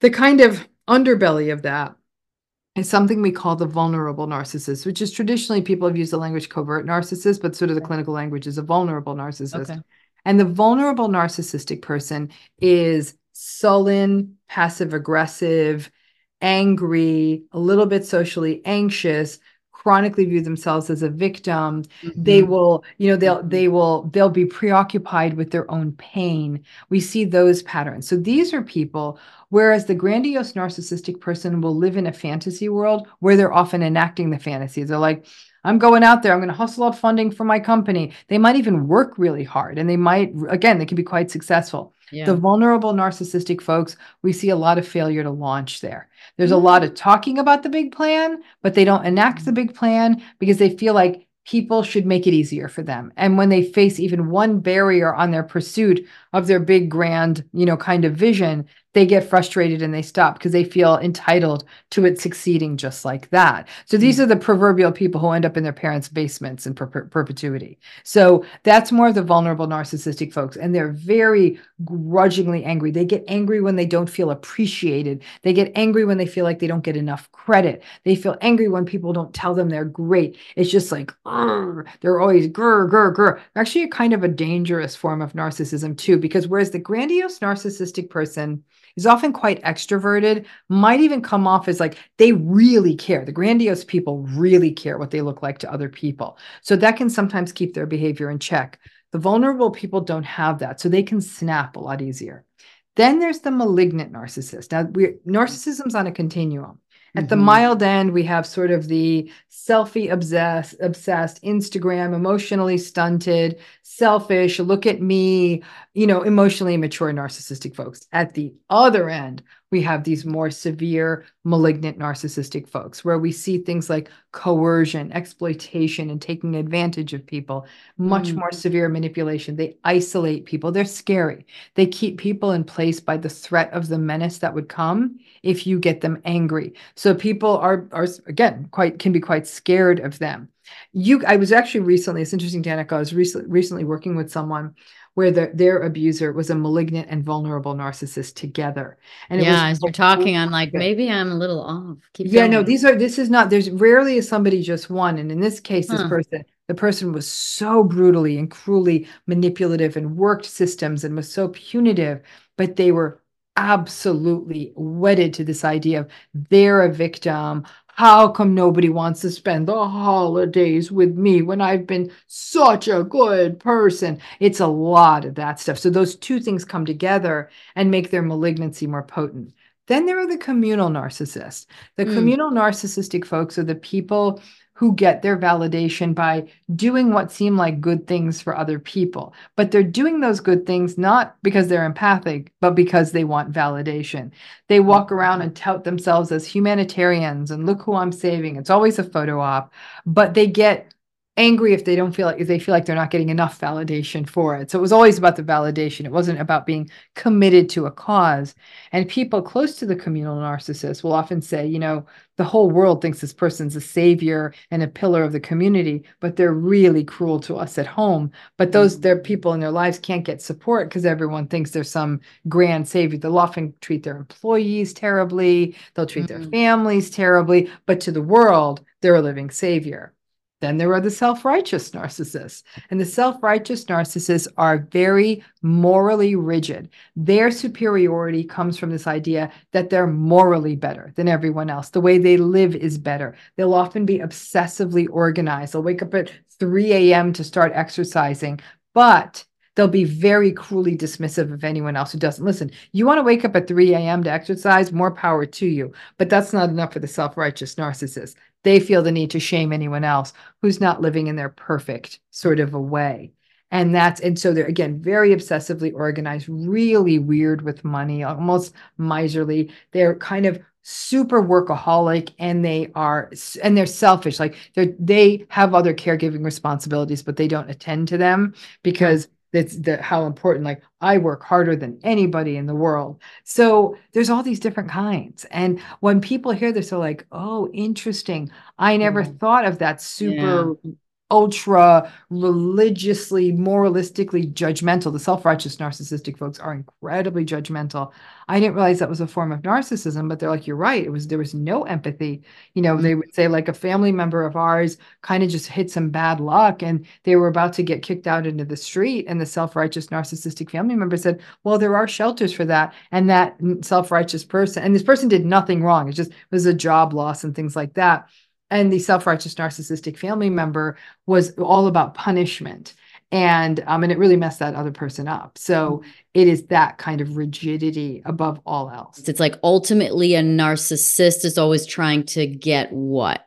The kind of underbelly of that is something we call the vulnerable narcissist, which is traditionally people have used the language covert narcissist, but sort of the clinical language is a vulnerable narcissist. Okay. And the vulnerable narcissistic person is sullen, passive aggressive, angry, a little bit socially anxious, chronically view themselves as a victim mm-hmm. they will you know they'll they will they'll be preoccupied with their own pain. We see those patterns. So these are people whereas the grandiose narcissistic person will live in a fantasy world where they're often enacting the fantasies. They're like I'm going out there. I'm going to hustle out funding for my company. They might even work really hard and they might, again, they can be quite successful. Yeah. The vulnerable narcissistic folks, we see a lot of failure to launch there. There's mm-hmm. a lot of talking about the big plan, but they don't enact the big plan because they feel like people should make it easier for them. And when they face even one barrier on their pursuit of their big, grand, you know, kind of vision, they get frustrated and they stop because they feel entitled to it succeeding just like that. So these mm. are the proverbial people who end up in their parents' basements in per- perpetuity. So that's more of the vulnerable narcissistic folks. And they're very grudgingly angry. They get angry when they don't feel appreciated. They get angry when they feel like they don't get enough credit. They feel angry when people don't tell them they're great. It's just like, they're always grr, grr, grr. Actually, a kind of a dangerous form of narcissism, too, because whereas the grandiose narcissistic person, is often quite extroverted, might even come off as like they really care. The grandiose people really care what they look like to other people. So that can sometimes keep their behavior in check. The vulnerable people don't have that, so they can snap a lot easier. Then there's the malignant narcissist. Now, narcissism's on a continuum. At the mm-hmm. mild end, we have sort of the selfie obsessed, obsessed, Instagram, emotionally stunted, selfish, look at me, you know, emotionally immature narcissistic folks. At the other end, we have these more severe malignant narcissistic folks where we see things like coercion, exploitation, and taking advantage of people, much mm. more severe manipulation. They isolate people. They're scary. They keep people in place by the threat of the menace that would come if you get them angry. So people are are again quite can be quite scared of them. You I was actually recently, it's interesting, Danica, I was recently recently working with someone where the, their abuser was a malignant and vulnerable narcissist together. And yeah, as you're talking, I'm like, maybe I'm a little off. Keep yeah, going. no, these are this is not. There's rarely is somebody just one, and in this case, this person, the person was so brutally and cruelly manipulative and worked systems and was so punitive, but they were absolutely wedded to this idea of they're a victim. How come nobody wants to spend the holidays with me when I've been such a good person? It's a lot of that stuff. So those two things come together and make their malignancy more potent. Then there are the communal narcissists. The mm. communal narcissistic folks are the people who get their validation by doing what seem like good things for other people. But they're doing those good things not because they're empathic, but because they want validation. They walk around and tout themselves as humanitarians and look who I'm saving. It's always a photo op, but they get angry if they don't feel like if they feel like they're not getting enough validation for it. So it was always about the validation. It wasn't about being committed to a cause. And people close to the communal narcissist will often say, you know, the whole world thinks this person's a savior and a pillar of the community, but they're really cruel to us at home. But those their people in their lives can't get support because everyone thinks they're some grand savior. They'll often treat their employees terribly, they'll treat mm-hmm. their families terribly, but to the world, they're a living savior. Then there are the self righteous narcissists. And the self righteous narcissists are very morally rigid. Their superiority comes from this idea that they're morally better than everyone else. The way they live is better. They'll often be obsessively organized. They'll wake up at 3 a.m. to start exercising, but they'll be very cruelly dismissive of anyone else who doesn't listen. You want to wake up at 3 a.m. to exercise, more power to you. But that's not enough for the self righteous narcissist they feel the need to shame anyone else who's not living in their perfect sort of a way. And that's and so they're again very obsessively organized really weird with money almost miserly. They're kind of super workaholic and they are and they're selfish. Like they they have other caregiving responsibilities but they don't attend to them because that's the how important like i work harder than anybody in the world. So there's all these different kinds. And when people hear this they're like oh interesting. I never yeah. thought of that super yeah ultra religiously, moralistically judgmental. The self righteous narcissistic folks are incredibly judgmental. I didn't realize that was a form of narcissism, but they're like, you're right. It was there was no empathy. You know, mm-hmm. they would say like a family member of ours kind of just hit some bad luck and they were about to get kicked out into the street. And the self righteous narcissistic family member said, well, there are shelters for that. And that self righteous person, and this person did nothing wrong. It just it was a job loss and things like that and the self-righteous narcissistic family member was all about punishment. And um, and it really messed that other person up. So mm-hmm. it is that kind of rigidity above all else. It's like ultimately a narcissist is always trying to get what?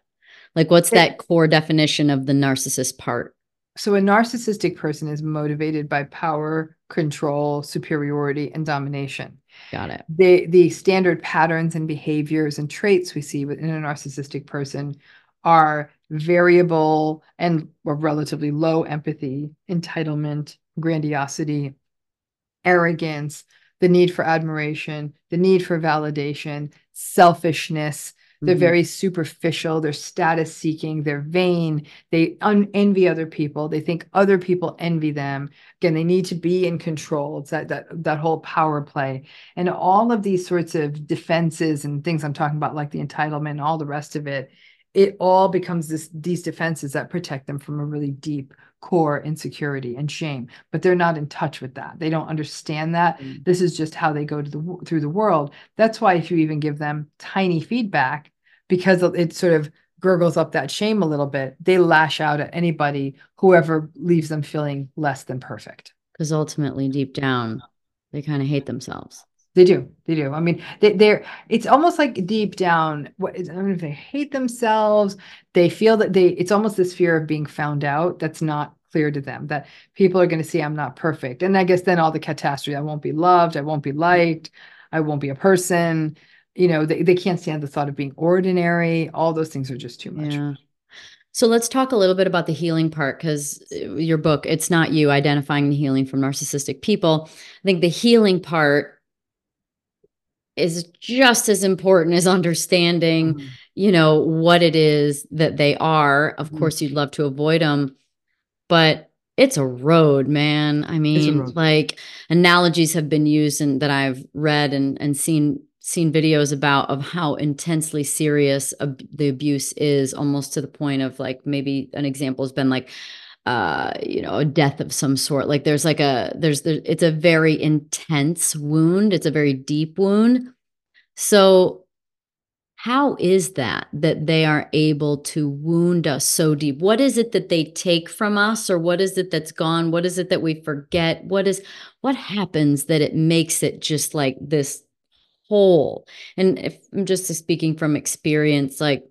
Like what's that core definition of the narcissist part so a narcissistic person is motivated by power control superiority and domination got it the the standard patterns and behaviors and traits we see within a narcissistic person are variable and relatively low empathy, entitlement, grandiosity, arrogance, the need for admiration, the need for validation, selfishness. They're mm-hmm. very superficial. They're status seeking. They're vain. They un- envy other people. They think other people envy them. Again, they need to be in control. It's that that that whole power play, and all of these sorts of defenses and things I'm talking about, like the entitlement, and all the rest of it, it all becomes this these defenses that protect them from a really deep core insecurity and shame but they're not in touch with that. They don't understand that. Mm. this is just how they go to the through the world. That's why if you even give them tiny feedback because it sort of gurgles up that shame a little bit they lash out at anybody whoever leaves them feeling less than perfect. Because ultimately deep down they kind of hate themselves they do. They do. I mean, they, they're. It's almost like deep down. What I don't know if they hate themselves. They feel that they. It's almost this fear of being found out. That's not clear to them. That people are going to see I'm not perfect, and I guess then all the catastrophe. I won't be loved. I won't be liked. I won't be a person. You know, they, they can't stand the thought of being ordinary. All those things are just too much. Yeah. So let's talk a little bit about the healing part because uh, your book, it's not you identifying the healing from narcissistic people. I think the healing part is just as important as understanding mm-hmm. you know what it is that they are of mm-hmm. course you'd love to avoid them but it's a road man i mean like analogies have been used and that i've read and and seen seen videos about of how intensely serious ab- the abuse is almost to the point of like maybe an example has been like uh you know a death of some sort. Like there's like a there's there, it's a very intense wound. It's a very deep wound. So how is that that they are able to wound us so deep? What is it that they take from us or what is it that's gone? What is it that we forget? What is what happens that it makes it just like this hole and if i'm just speaking from experience like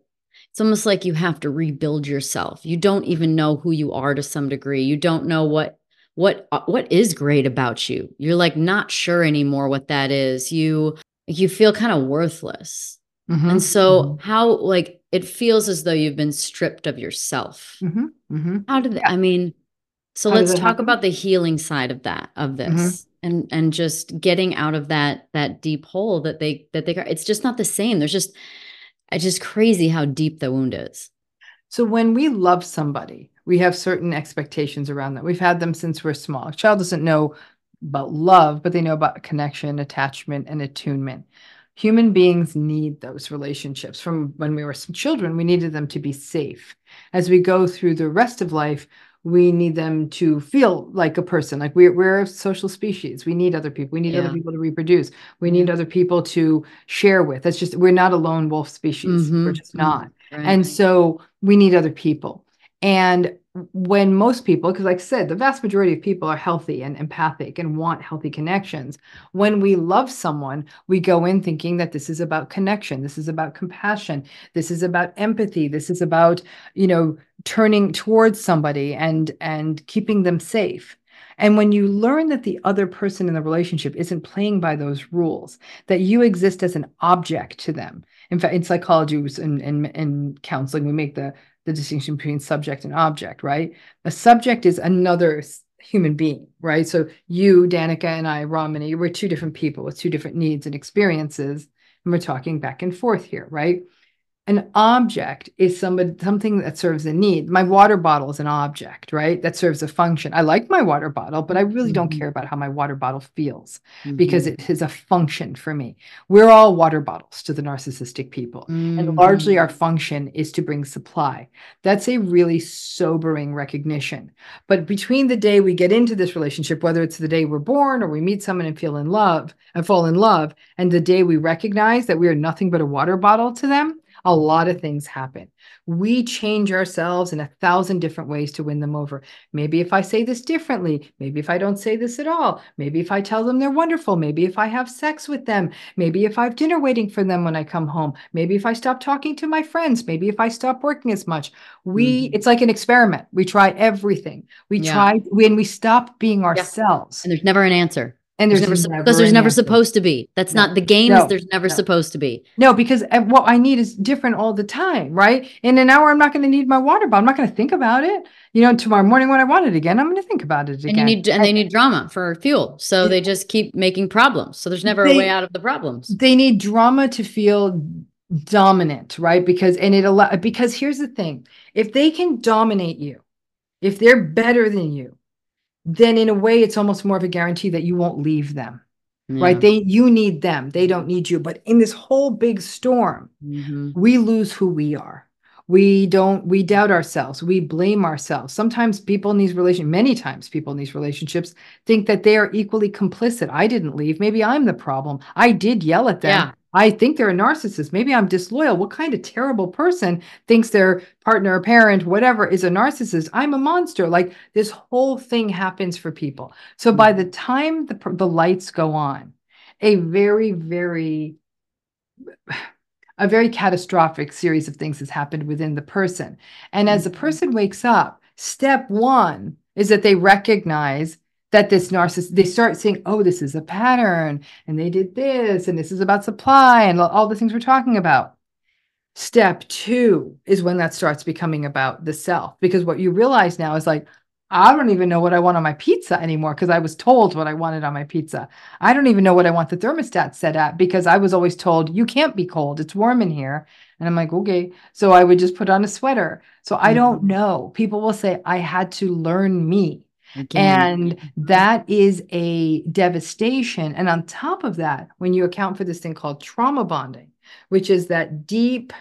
it's almost like you have to rebuild yourself. You don't even know who you are to some degree. You don't know what what uh, what is great about you. You're like not sure anymore what that is. You you feel kind of worthless. Mm-hmm. And so mm-hmm. how like it feels as though you've been stripped of yourself. Mm-hmm. mm-hmm. How did yeah. I mean so how let's talk happen? about the healing side of that of mm-hmm. this and and just getting out of that that deep hole that they that they it's just not the same. There's just it's just crazy how deep the wound is. So when we love somebody, we have certain expectations around them. We've had them since we're small. A child doesn't know about love, but they know about connection, attachment, and attunement. Human beings need those relationships. From when we were children, we needed them to be safe. As we go through the rest of life, we need them to feel like a person like we're, we're a social species we need other people we need yeah. other people to reproduce we need other people to share with that's just we're not a lone wolf species mm-hmm. we're just not mm-hmm. right. and so we need other people and when most people, because like I said, the vast majority of people are healthy and empathic and want healthy connections. When we love someone, we go in thinking that this is about connection, this is about compassion, this is about empathy, this is about, you know, turning towards somebody and and keeping them safe. And when you learn that the other person in the relationship isn't playing by those rules, that you exist as an object to them. In fact, in psychology and in, in, in counseling, we make the the distinction between subject and object, right? A subject is another human being, right? So you, Danica, and I, Ramani, we're two different people with two different needs and experiences. And we're talking back and forth here, right? An object is somebody something that serves a need my water bottle is an object right that serves a function i like my water bottle but i really mm-hmm. don't care about how my water bottle feels mm-hmm. because it is a function for me we're all water bottles to the narcissistic people mm-hmm. and largely our function is to bring supply that's a really sobering recognition but between the day we get into this relationship whether it's the day we're born or we meet someone and feel in love and fall in love and the day we recognize that we are nothing but a water bottle to them a lot of things happen. We change ourselves in a thousand different ways to win them over. Maybe if I say this differently, maybe if I don't say this at all, maybe if I tell them they're wonderful, maybe if I have sex with them, maybe if I have dinner waiting for them when I come home, maybe if I stop talking to my friends, maybe if I stop working as much. We, mm. it's like an experiment. We try everything. We yeah. try when we stop being ourselves. Yeah. And there's never an answer. And there's, there's never because there's never answer. supposed to be. That's no. not the games. No. There's never no. supposed to be. No, because uh, what I need is different all the time, right? In an hour, I'm not going to need my water bottle. I'm not going to think about it. You know, tomorrow morning when I want it again, I'm going to think about it again. And you need and they need drama for fuel, so they just keep making problems. So there's never they, a way out of the problems. They need drama to feel dominant, right? Because and it allow because here's the thing: if they can dominate you, if they're better than you then in a way it's almost more of a guarantee that you won't leave them yeah. right they you need them. They don't need you. But in this whole big storm mm-hmm. we lose who we are. We don't we doubt ourselves. We blame ourselves. Sometimes people in these relationships many times people in these relationships think that they are equally complicit. I didn't leave. Maybe i'm the problem. I did yell at them. Yeah. I think they're a narcissist. Maybe I'm disloyal. What kind of terrible person thinks their partner, or parent, whatever, is a narcissist? I'm a monster. Like this whole thing happens for people. So by the time the, the lights go on, a very, very, a very catastrophic series of things has happened within the person. And as the mm-hmm. person wakes up, step one is that they recognize that this narcissist they start saying oh this is a pattern and they did this and this is about supply and all the things we're talking about. Step two is when that starts becoming about the self because what you realize now is like i don't even know what i want on my pizza anymore because i was told what i wanted on my pizza. I don't even know what i want the thermostat set at because i was always told you can't be cold it's warm in here. And i'm like okay. So i would just put on a sweater. So i don't mm-hmm. know. People will say i had to learn me Again. And that is a devastation. And on top of that, when you account for this thing called trauma bonding, which is that deep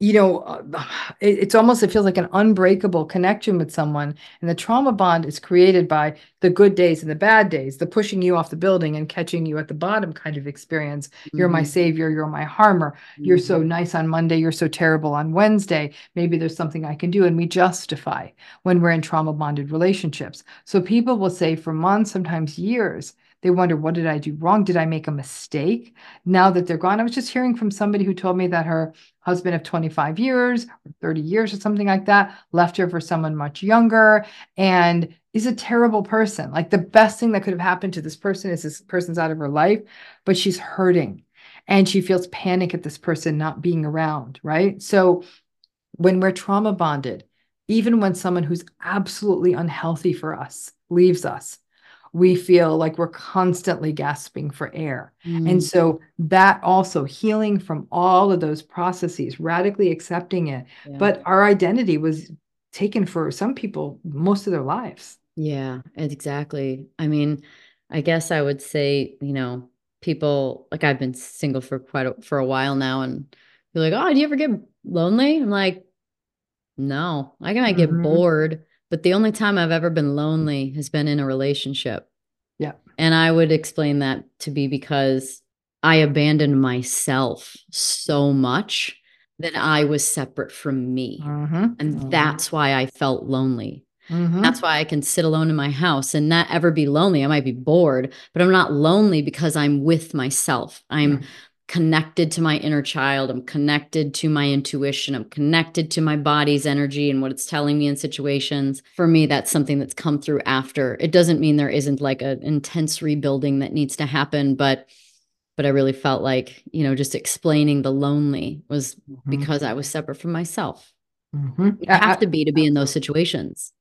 you know, uh, it, it's almost, it feels like an unbreakable connection with someone. And the trauma bond is created by the good days and the bad days, the pushing you off the building and catching you at the bottom kind of experience. Mm-hmm. You're my mm-hmm. savior. You're my harmer. Mm-hmm. You're so mm-hmm. nice on Monday. You're so terrible on Wednesday. Maybe there's something I can do. And we justify when we're in trauma bonded relationships. So people will say for months, sometimes years, they wonder, what did I do wrong? Did I make a mistake? Now that they're gone, I was just hearing from somebody who told me that her husband of 25 years or 30 years or something like that, left her for someone much younger, and is a terrible person. Like the best thing that could have happened to this person is this person's out of her life, but she's hurting and she feels panic at this person not being around, right? So when we're trauma bonded, even when someone who's absolutely unhealthy for us leaves us, we feel like we're constantly gasping for air. Mm. And so that also healing from all of those processes, radically accepting it. Yeah. But our identity was taken for some people most of their lives. Yeah, exactly. I mean, I guess I would say, you know, people like I've been single for quite a, for a while now and you're like, "Oh, do you ever get lonely?" I'm like, "No. I might get mm-hmm. bored, but the only time I've ever been lonely has been in a relationship. Yeah. And I would explain that to be because I abandoned myself so much that I was separate from me. Mm-hmm. And mm-hmm. that's why I felt lonely. Mm-hmm. That's why I can sit alone in my house and not ever be lonely. I might be bored, but I'm not lonely because I'm with myself. I'm connected to my inner child. I'm connected to my intuition. I'm connected to my body's energy and what it's telling me in situations. For me, that's something that's come through after. It doesn't mean there isn't like an intense rebuilding that needs to happen, but but I really felt like, you know, just explaining the lonely was mm-hmm. because I was separate from myself. Mm-hmm. You have I, to be to be in those situations.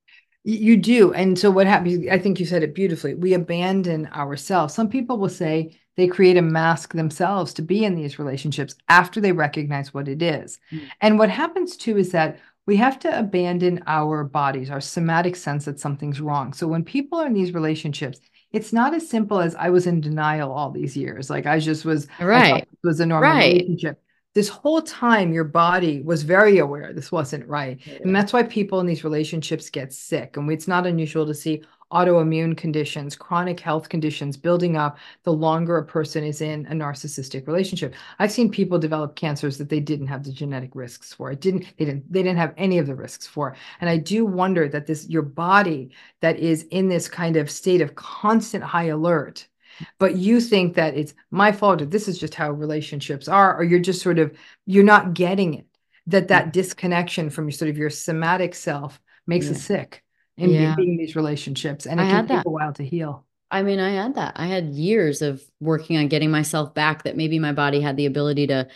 You do. And so what happens, I think you said it beautifully. We abandon ourselves. Some people will say, they create a mask themselves to be in these relationships after they recognize what it is. Mm. And what happens too is that we have to abandon our bodies, our somatic sense that something's wrong. So when people are in these relationships, it's not as simple as I was in denial all these years. Like I just was right. was a normal right. relationship. This whole time, your body was very aware this wasn't right. Yeah. And that's why people in these relationships get sick. And it's not unusual to see autoimmune conditions, chronic health conditions building up the longer a person is in a narcissistic relationship. I've seen people develop cancers that they didn't have the genetic risks for. It didn't they didn't they didn't have any of the risks for. And I do wonder that this your body that is in this kind of state of constant high alert but you think that it's my fault or this is just how relationships are or you're just sort of you're not getting it that that disconnection from your sort of your somatic self makes yeah. us sick in yeah. being these relationships and it I can take that. a while to heal i mean i had that i had years of working on getting myself back that maybe my body had the ability to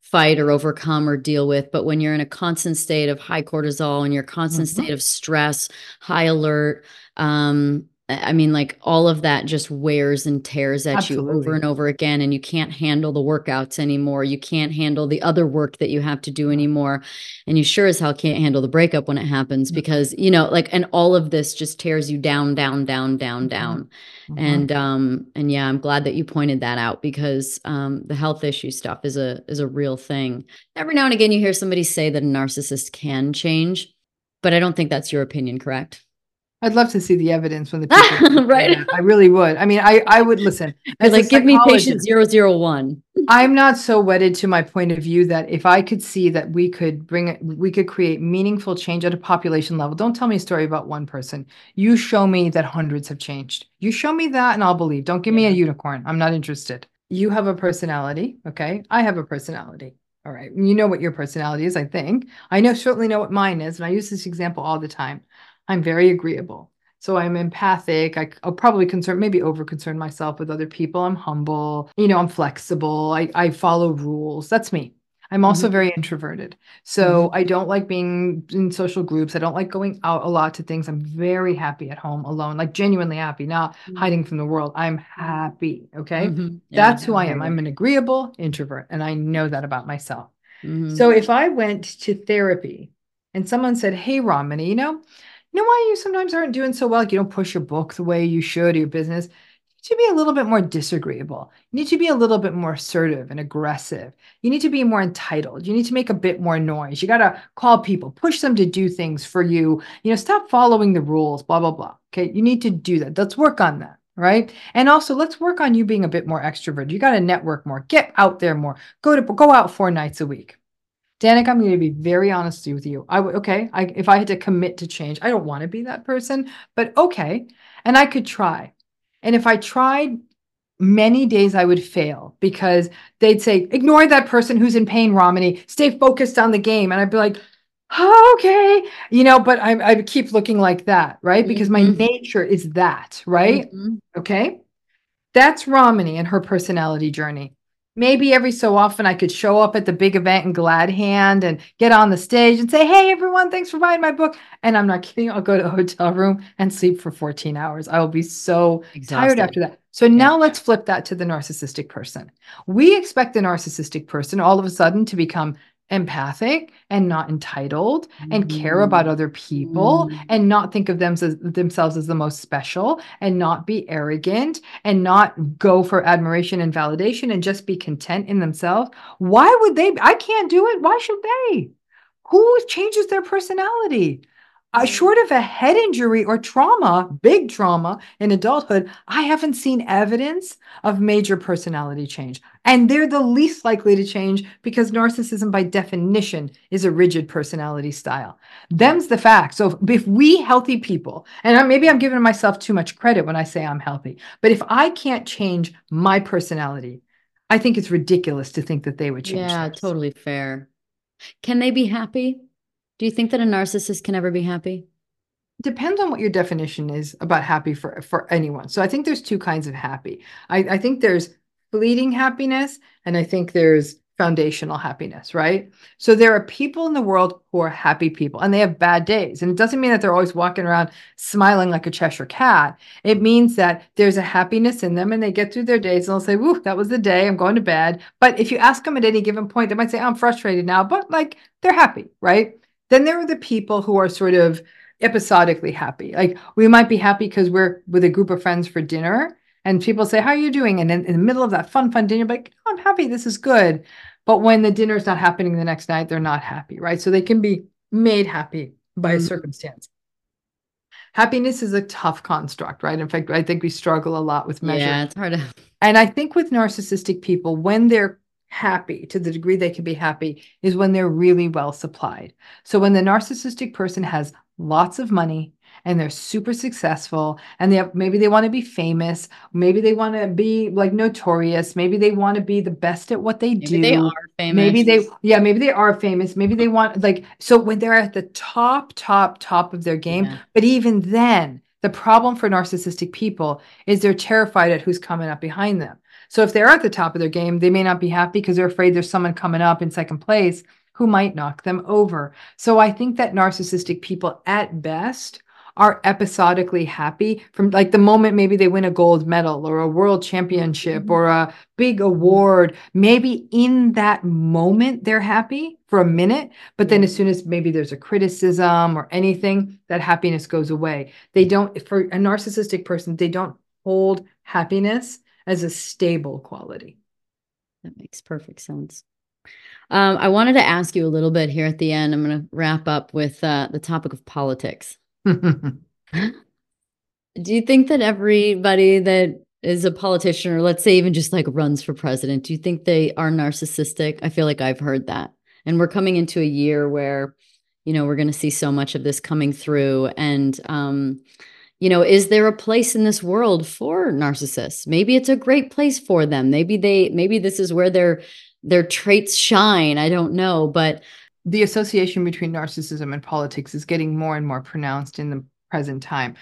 fight or overcome or deal with but when you're in a constant state of high cortisol and your constant mm-hmm. state of stress high alert um I mean, like all of that just wears and tears at Absolutely. you over and over again, and you can't handle the workouts anymore. You can't handle the other work that you have to do anymore. And you sure as hell can't handle the breakup when it happens because, you know, like, and all of this just tears you down, down, down, down, mm-hmm. down. Mm-hmm. And, um, and yeah, I'm glad that you pointed that out because, um, the health issue stuff is a, is a real thing. Every now and again, you hear somebody say that a narcissist can change, but I don't think that's your opinion, correct? I'd love to see the evidence when the people right. I really would. I mean, I I would listen. like, give me patient zero zero one. I'm not so wedded to my point of view that if I could see that we could bring it, we could create meaningful change at a population level. Don't tell me a story about one person. You show me that hundreds have changed. You show me that, and I'll believe. Don't give me a unicorn. I'm not interested. You have a personality, okay? I have a personality. All right. You know what your personality is, I think. I know certainly know what mine is, and I use this example all the time. I'm very agreeable. So I'm empathic. I, will probably concern, maybe over concern myself with other people. I'm humble. You know, I'm flexible. I, I follow rules. That's me. I'm also mm-hmm. very introverted. So mm-hmm. I don't like being in social groups. I don't like going out a lot to things. I'm very happy at home alone, like genuinely happy, not mm-hmm. hiding from the world. I'm happy. Okay. Mm-hmm. Yeah, That's who I am. I'm an agreeable introvert. And I know that about myself. Mm-hmm. So if I went to therapy and someone said, Hey, Ramani, you know, you know why you sometimes aren't doing so well? Like you don't push your book the way you should, your business. You need to be a little bit more disagreeable. You need to be a little bit more assertive and aggressive. You need to be more entitled. You need to make a bit more noise. You got to call people, push them to do things for you. You know, stop following the rules, blah, blah, blah. Okay. You need to do that. Let's work on that. Right. And also let's work on you being a bit more extrovert. You got to network more, get out there more, go to go out four nights a week. Danica, I'm going to be very honest with you. I would okay. I, if I had to commit to change, I don't want to be that person, but okay. And I could try. And if I tried many days I would fail because they'd say, ignore that person who's in pain, Ramani, stay focused on the game. And I'd be like, oh, okay, you know, but I, I keep looking like that, right? Because my Mhm. nature is that, right? Mhm. Okay. That's Ramani and her personality journey. Maybe every so often I could show up at the big event in glad hand and get on the stage and say, Hey, everyone, thanks for buying my book. And I'm not kidding. I'll go to a hotel room and sleep for 14 hours. I will be so tired after that. So now let's flip that to the narcissistic person. We expect the narcissistic person all of a sudden to become empathic and not entitled and care about other people Mm. and not think of them as, themselves as the most special and not be arrogant and not go for admiration and validation and just be content in themselves. Why would they? I can't do it. Why should they? Who changes their personality? Uh, short of a head injury or trauma, big trauma in adulthood, I haven't seen evidence of major personality change. And they're the least likely to change because narcissism, by definition, is a rigid personality style. Them's the fact. So if, if we healthy people, and I- maybe I'm giving myself too much credit when I say I'm healthy, but if I can't change my personality, I think it's ridiculous to think that they would change. Yeah, theirs. totally fair. Can they be happy? Do you think that a narcissist can ever be happy? depends on what your definition is about happy for for anyone. So I think there's two kinds of happy. I, I think there's fleeting happiness and I think there's foundational happiness, right? So there are people in the world who are happy people and they have bad days. And it doesn't mean that they're always walking around smiling like a Cheshire cat. It means that there's a happiness in them and they get through their days and they'll say, Woo, that was the day. I'm going to bed. But if you ask them at any given point, they might say, I'm frustrated now, but like they're happy, right? Then there are the people who are sort of episodically happy. Like we might be happy because we're with a group of friends for dinner and people say, How are you doing? And in, in the middle of that fun, fun dinner, like, oh, I'm happy, this is good. But when the dinner's not happening the next night, they're not happy, right? So they can be made happy by a Mhm. circumstance. Happiness is a tough construct, right? In fact, I think we struggle a lot with measuring. Yeah, it's hard to. And I think with narcissistic people, when they're happy to the degree they can be happy, is when they're really well supplied. So when the narcissistic person has lots of money and they're super successful and they have, maybe they want to be famous, maybe they want to be like notorious, maybe they want to be the best at what they Maybe do. they are famous. Maybe they, yeah, maybe they are famous. Maybe they want, like, so when they're at the top, top, top of their game, Yeah. but even then, the problem for narcissistic people is they're terrified at who's coming up behind them. So if they're at the top of their game, they may not be happy because they're afraid there's someone coming up in second place who might knock them over. So I think that narcissistic people at best are episodically happy from like the moment maybe they win a gold medal or a world championship Mhm. or a big award maybe in that moment they're happy for a minute but then as soon as maybe there's a criticism or anything that happiness goes away they don't for a narcissistic person they don't hold happiness as a stable quality That makes perfect sense. Um, I wanted to ask you a little bit here at the end. I'm going to wrap up with uh, the topic of politics. Do you think that everybody that is a politician, or let's say even just like runs for president, do you think they are narcissistic? I feel like I've heard that. And we're coming into a year where, you know, we're going to see so much of this coming through. And, um, you know, is there a place in this world for narcissists? Maybe it's a great place for them. Maybe they, maybe this is where their their traits shine. I don't know, but the association between narcissism and politics is getting more and more pronounced in the present time.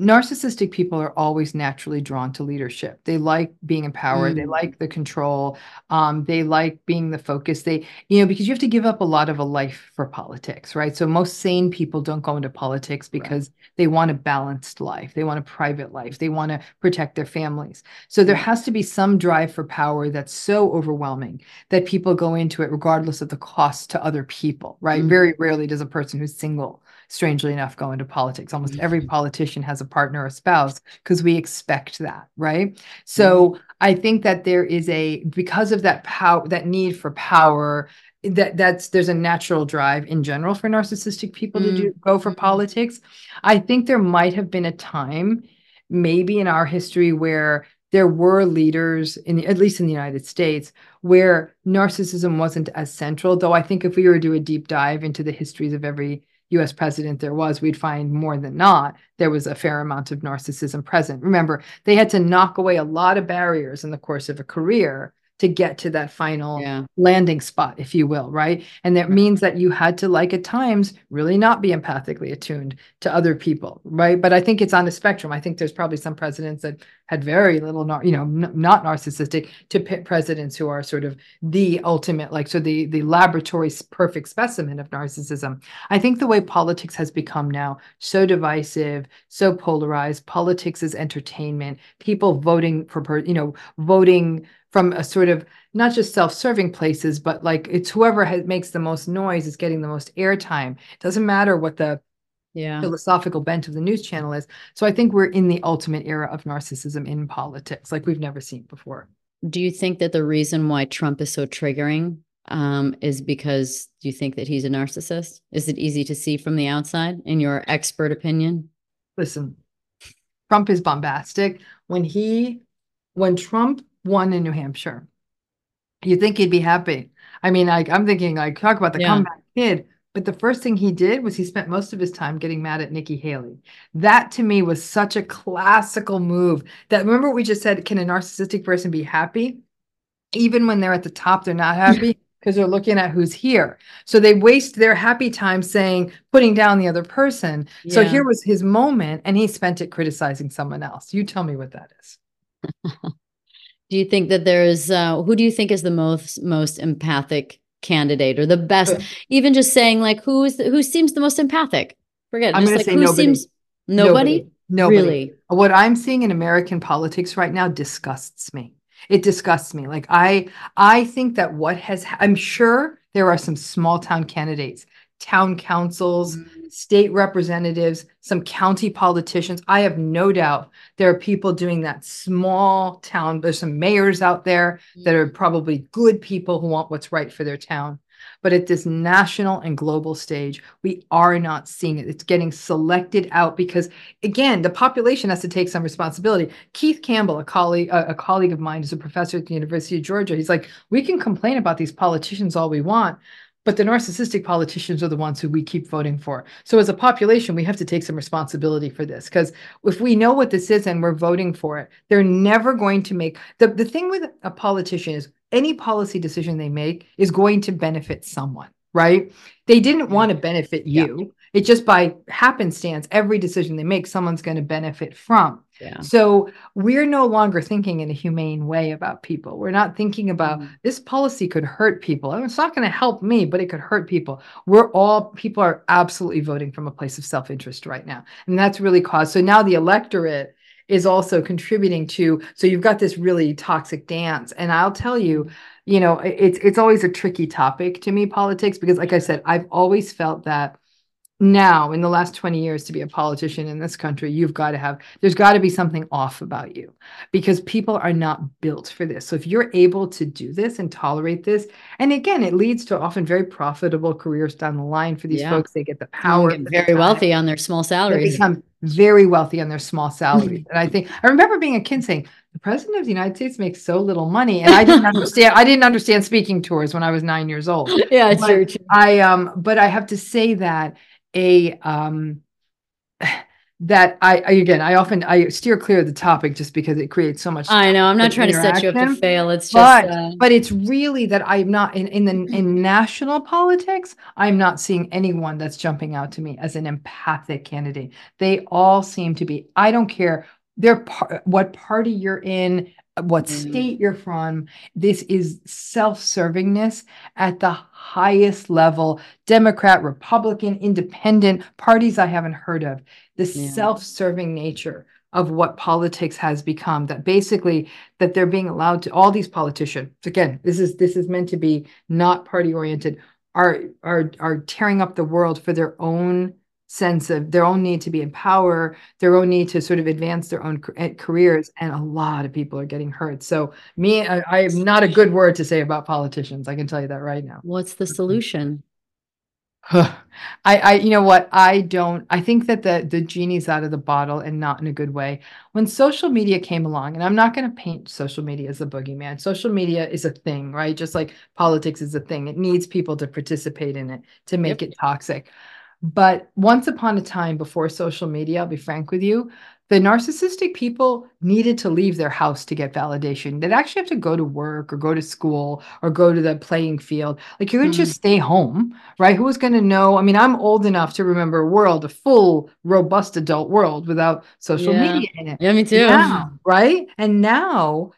Narcissistic people are always naturally drawn to leadership. They like being in power. They Mm. like the control. Um, they like being the focus. They, you know, because you have to give up a lot of a life for politics, right? So most sane people don't go into politics because they want a balanced life. They want a private life. They want to protect their families. So there has to be some drive for power that's so overwhelming that people go into it regardless of the cost to other people, right? Mhm. Very rarely does a person who's single, strangely enough, go into politics. Almost every Mhm. politician has a partner or spouse because we expect that, right? So I think that there is a because of that power, that need for power. That that's there's a natural drive in general for narcissistic people to do go for Mhm. politics. I think there might have been a time, maybe in our history, where there were leaders in the, at least in the United States where narcissism wasn't as central though I think if we were to do a deep dive into the histories of every US president there was, we'd find more than not there was a fair amount of narcissism present. Remember, they had to knock away a lot of barriers in the course of a career to get to that final Yeah. landing spot, if you will, right? And that means that you had to, like at times, really not be empathically attuned to other people, right? But I think it's on the spectrum. I think there's probably some presidents that had very little, you know, n- not narcissistic, to pit presidents who are sort of the ultimate, like so the the laboratory perfect specimen of narcissism. I think the way politics has become now so divisive, so polarized. Politics is entertainment. People voting for, per- you know, voting from a sort of not just self-serving places, but like it's whoever has, makes the most noise is getting the most airtime. It doesn't matter what the Yeah. philosophical bent of the news channel is. So I think we're in the ultimate era of narcissism in politics, like we've never seen before. Do you think that the reason why Trump is so triggering um, is because you think that he's a narcissist? Is it easy to see from the outside, in your expert opinion? Listen, Trump is bombastic. When he, when Trump won in New Hampshire, you think he'd be happy. I mean, like I'm thinking, like talk about the Yeah. comeback kid. But the first thing he did was he spent most of his time getting mad at Nikki Haley. That to me was such a classical move. That remember what we just said, can a narcissistic person be happy? Even when they're at the top, they're not happy because they're looking at who's here. So they waste their happy time saying, putting down the other person. So here was his moment, and he spent it criticizing someone else. You tell me what that is. Do you think that there's uh, who do you think is the most most empathic candidate or the best? Uh, Even just saying like who is the, who seems the most empathic? Forget. it, I'm just gonna like say who nobody. seems nobody. Nobody. Really? What I'm seeing in American politics right now disgusts me. It disgusts me. Like I I think that what has I'm sure there are some small town candidates, town councils, state representatives, some county politicians. I have no doubt there are people doing that small town. There's some mayors out there that are probably good people who want what's right for their town. But at this national and global stage, we are not seeing it. It's getting selected out because, again, the population has to take some responsibility. Keith Campbell, a colleague, a, colleague of mine, is a professor at the University of Georgia. He's like, we can complain about these politicians all we want, but the narcissistic politicians are the ones who we keep voting for. So as a population, we have to take some responsibility for this because if we know what this is and we're voting for it, they're never going to make the, the thing with a politician is any policy decision they make is going to benefit someone, right? They didn't want to benefit Yeah. you. It just by happenstance, every decision they make, someone's going to benefit from. Yeah. So we're no longer thinking in a humane way about people. We're not thinking about Mhm. this policy could hurt people. And It's not going to help me, but it could hurt people. We're all people are absolutely voting from a place of self-interest right now. And that's really caused. So now the electorate is also contributing to so you've got this really toxic dance. And I'll tell you, you know, it's it's always a tricky topic to me politics because like I said, I've always felt that now in the last 20 years to be a politician in this country you've got to have there's got to be something off about you because people are not built for this so if you're able to do this and tolerate this and again it leads to often very profitable careers down the line for these Yeah. folks they get the power get at the very wealthy on their small They salaries. become very wealthy on their small salaries. and I think I remember being a kid saying, the president of the United States makes so little money. And I didn't understand, I didn't understand speaking tours when I was nine years old. yeah, it's But true. true. I um, but I have to say that a um that I, I again I often I steer clear of the topic just because it creates so much I know. I'm not trying to set you up to fail. It's just but uh, but it's really that I'm not in in the in national politics. I'm not seeing anyone that's jumping out to me as an empathic candidate. They all seem to be. I don't care. They're par- what party you're in, what Mm. state you're from. This is self-servingness at the highest level. Democrat, Republican, Independent parties I haven't heard of. The Yeah. self-serving nature of what politics has become that basically that they're being allowed to all these politicians again this is this is meant to be not party oriented are are are tearing up the world for their own sense of their own need to be in power their own need to sort of advance their own careers and a lot of people are getting hurt so me I, I am not a good word to say about politicians i can tell you that right now what's the solution? I, I, you know what? I don't. I think that the the genie's out of the bottle, and not in a good way. When social media came along, and I'm not going to paint social media as a boogeyman. Social media is a thing, right? Just like politics is a thing. It needs people to participate in it to make it toxic. But once upon a time before social media, I'll be frank with you, the narcissistic people needed to leave their house to get validation. They'd actually have to go to work or go to school or go to the playing field. Like you could mm-hmm. just stay home, right? Who was going to know? I mean, I'm old enough to remember a world, a full, robust adult world without social yeah. media in it. Yeah, me too. Now, right? And now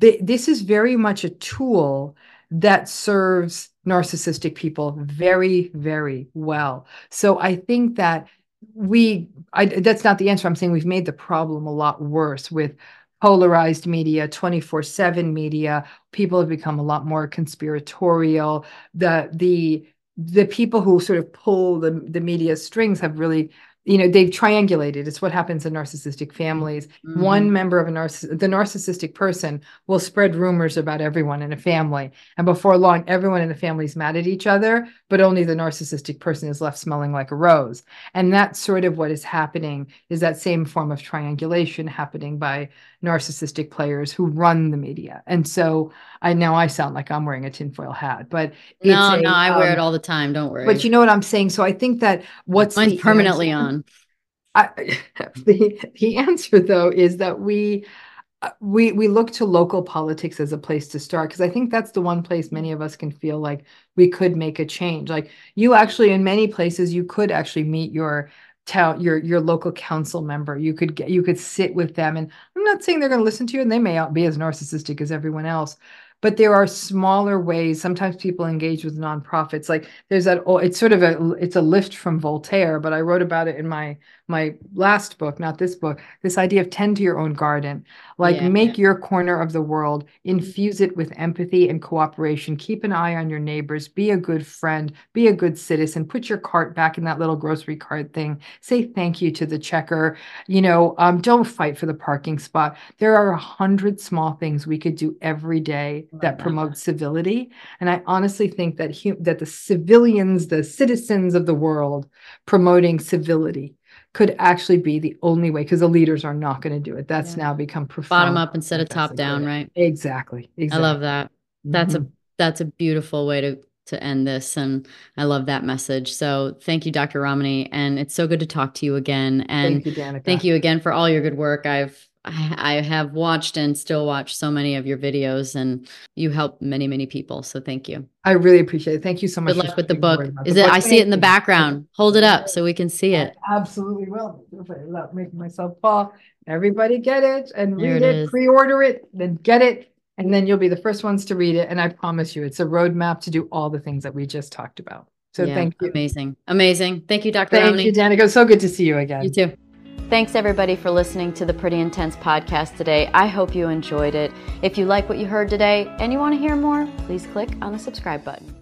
th- this is very much a tool that serves narcissistic people very, very well. So I think that we I, that's not the answer. I'm saying we've made the problem a lot worse with polarized media 24/7 media. People have become a lot more conspiratorial. The the the people who sort of pull the the media strings have really you know they've triangulated it's what happens in narcissistic families mm-hmm. one member of a narciss the narcissistic person will spread rumors about everyone in a family and before long everyone in the family is mad at each other but only the narcissistic person is left smelling like a rose and that's sort of what is happening is that same form of triangulation happening by narcissistic players who run the media and so i now i sound like i'm wearing a tinfoil hat but no a, no i um, wear it um, all the time don't worry but you know what i'm saying so i think that what's mine's permanently answer? on I, the the answer though is that we uh, we we look to local politics as a place to start because I think that's the one place many of us can feel like we could make a change. Like you actually in many places you could actually meet your town your your local council member. You could get you could sit with them and I'm not saying they're going to listen to you and they may not be as narcissistic as everyone else, but there are smaller ways sometimes people engage with nonprofits like there's that oh it's sort of a it's a lift from voltaire but i wrote about it in my my last book not this book this idea of tend to your own garden. Like yeah, make yeah. your corner of the world infuse it with empathy and cooperation. Keep an eye on your neighbors. Be a good friend. Be a good citizen. Put your cart back in that little grocery cart thing. Say thank you to the checker. You know um, don't fight for the parking spot. There are a hundred small things we could do every day that promote civility. And I honestly think that that the civilians, the citizens of the world, promoting civility could actually be the only way because the leaders are not going to do it. That's yeah. now become profound. Bottom up instead of top down, right? Exactly. Exactly. I love that. That's mm-hmm. a that's a beautiful way to to end this and I love that message. So thank you Dr. Ramani and it's so good to talk to you again and thank you, Danica. thank you again for all your good work. I've I, have watched and still watch so many of your videos, and you help many, many people. So thank you. I really appreciate it. Thank you so much. Good luck with the book. Is the it? Book. I see it in the background. Hold it up so we can see it. I absolutely will. Without making myself fall. Everybody get it and read it, it pre-order it, then get it, and then you'll be the first ones to read it. And I promise you, it's a roadmap to do all the things that we just talked about. So yeah, thank you. Amazing. Amazing. Thank you, Dr. Thank Ramani. you, Danica. So good to see you again. You too. Thanks everybody for listening to the Pretty Intense podcast today. I hope you enjoyed it. If you like what you heard today and you want to hear more, please click on the subscribe button.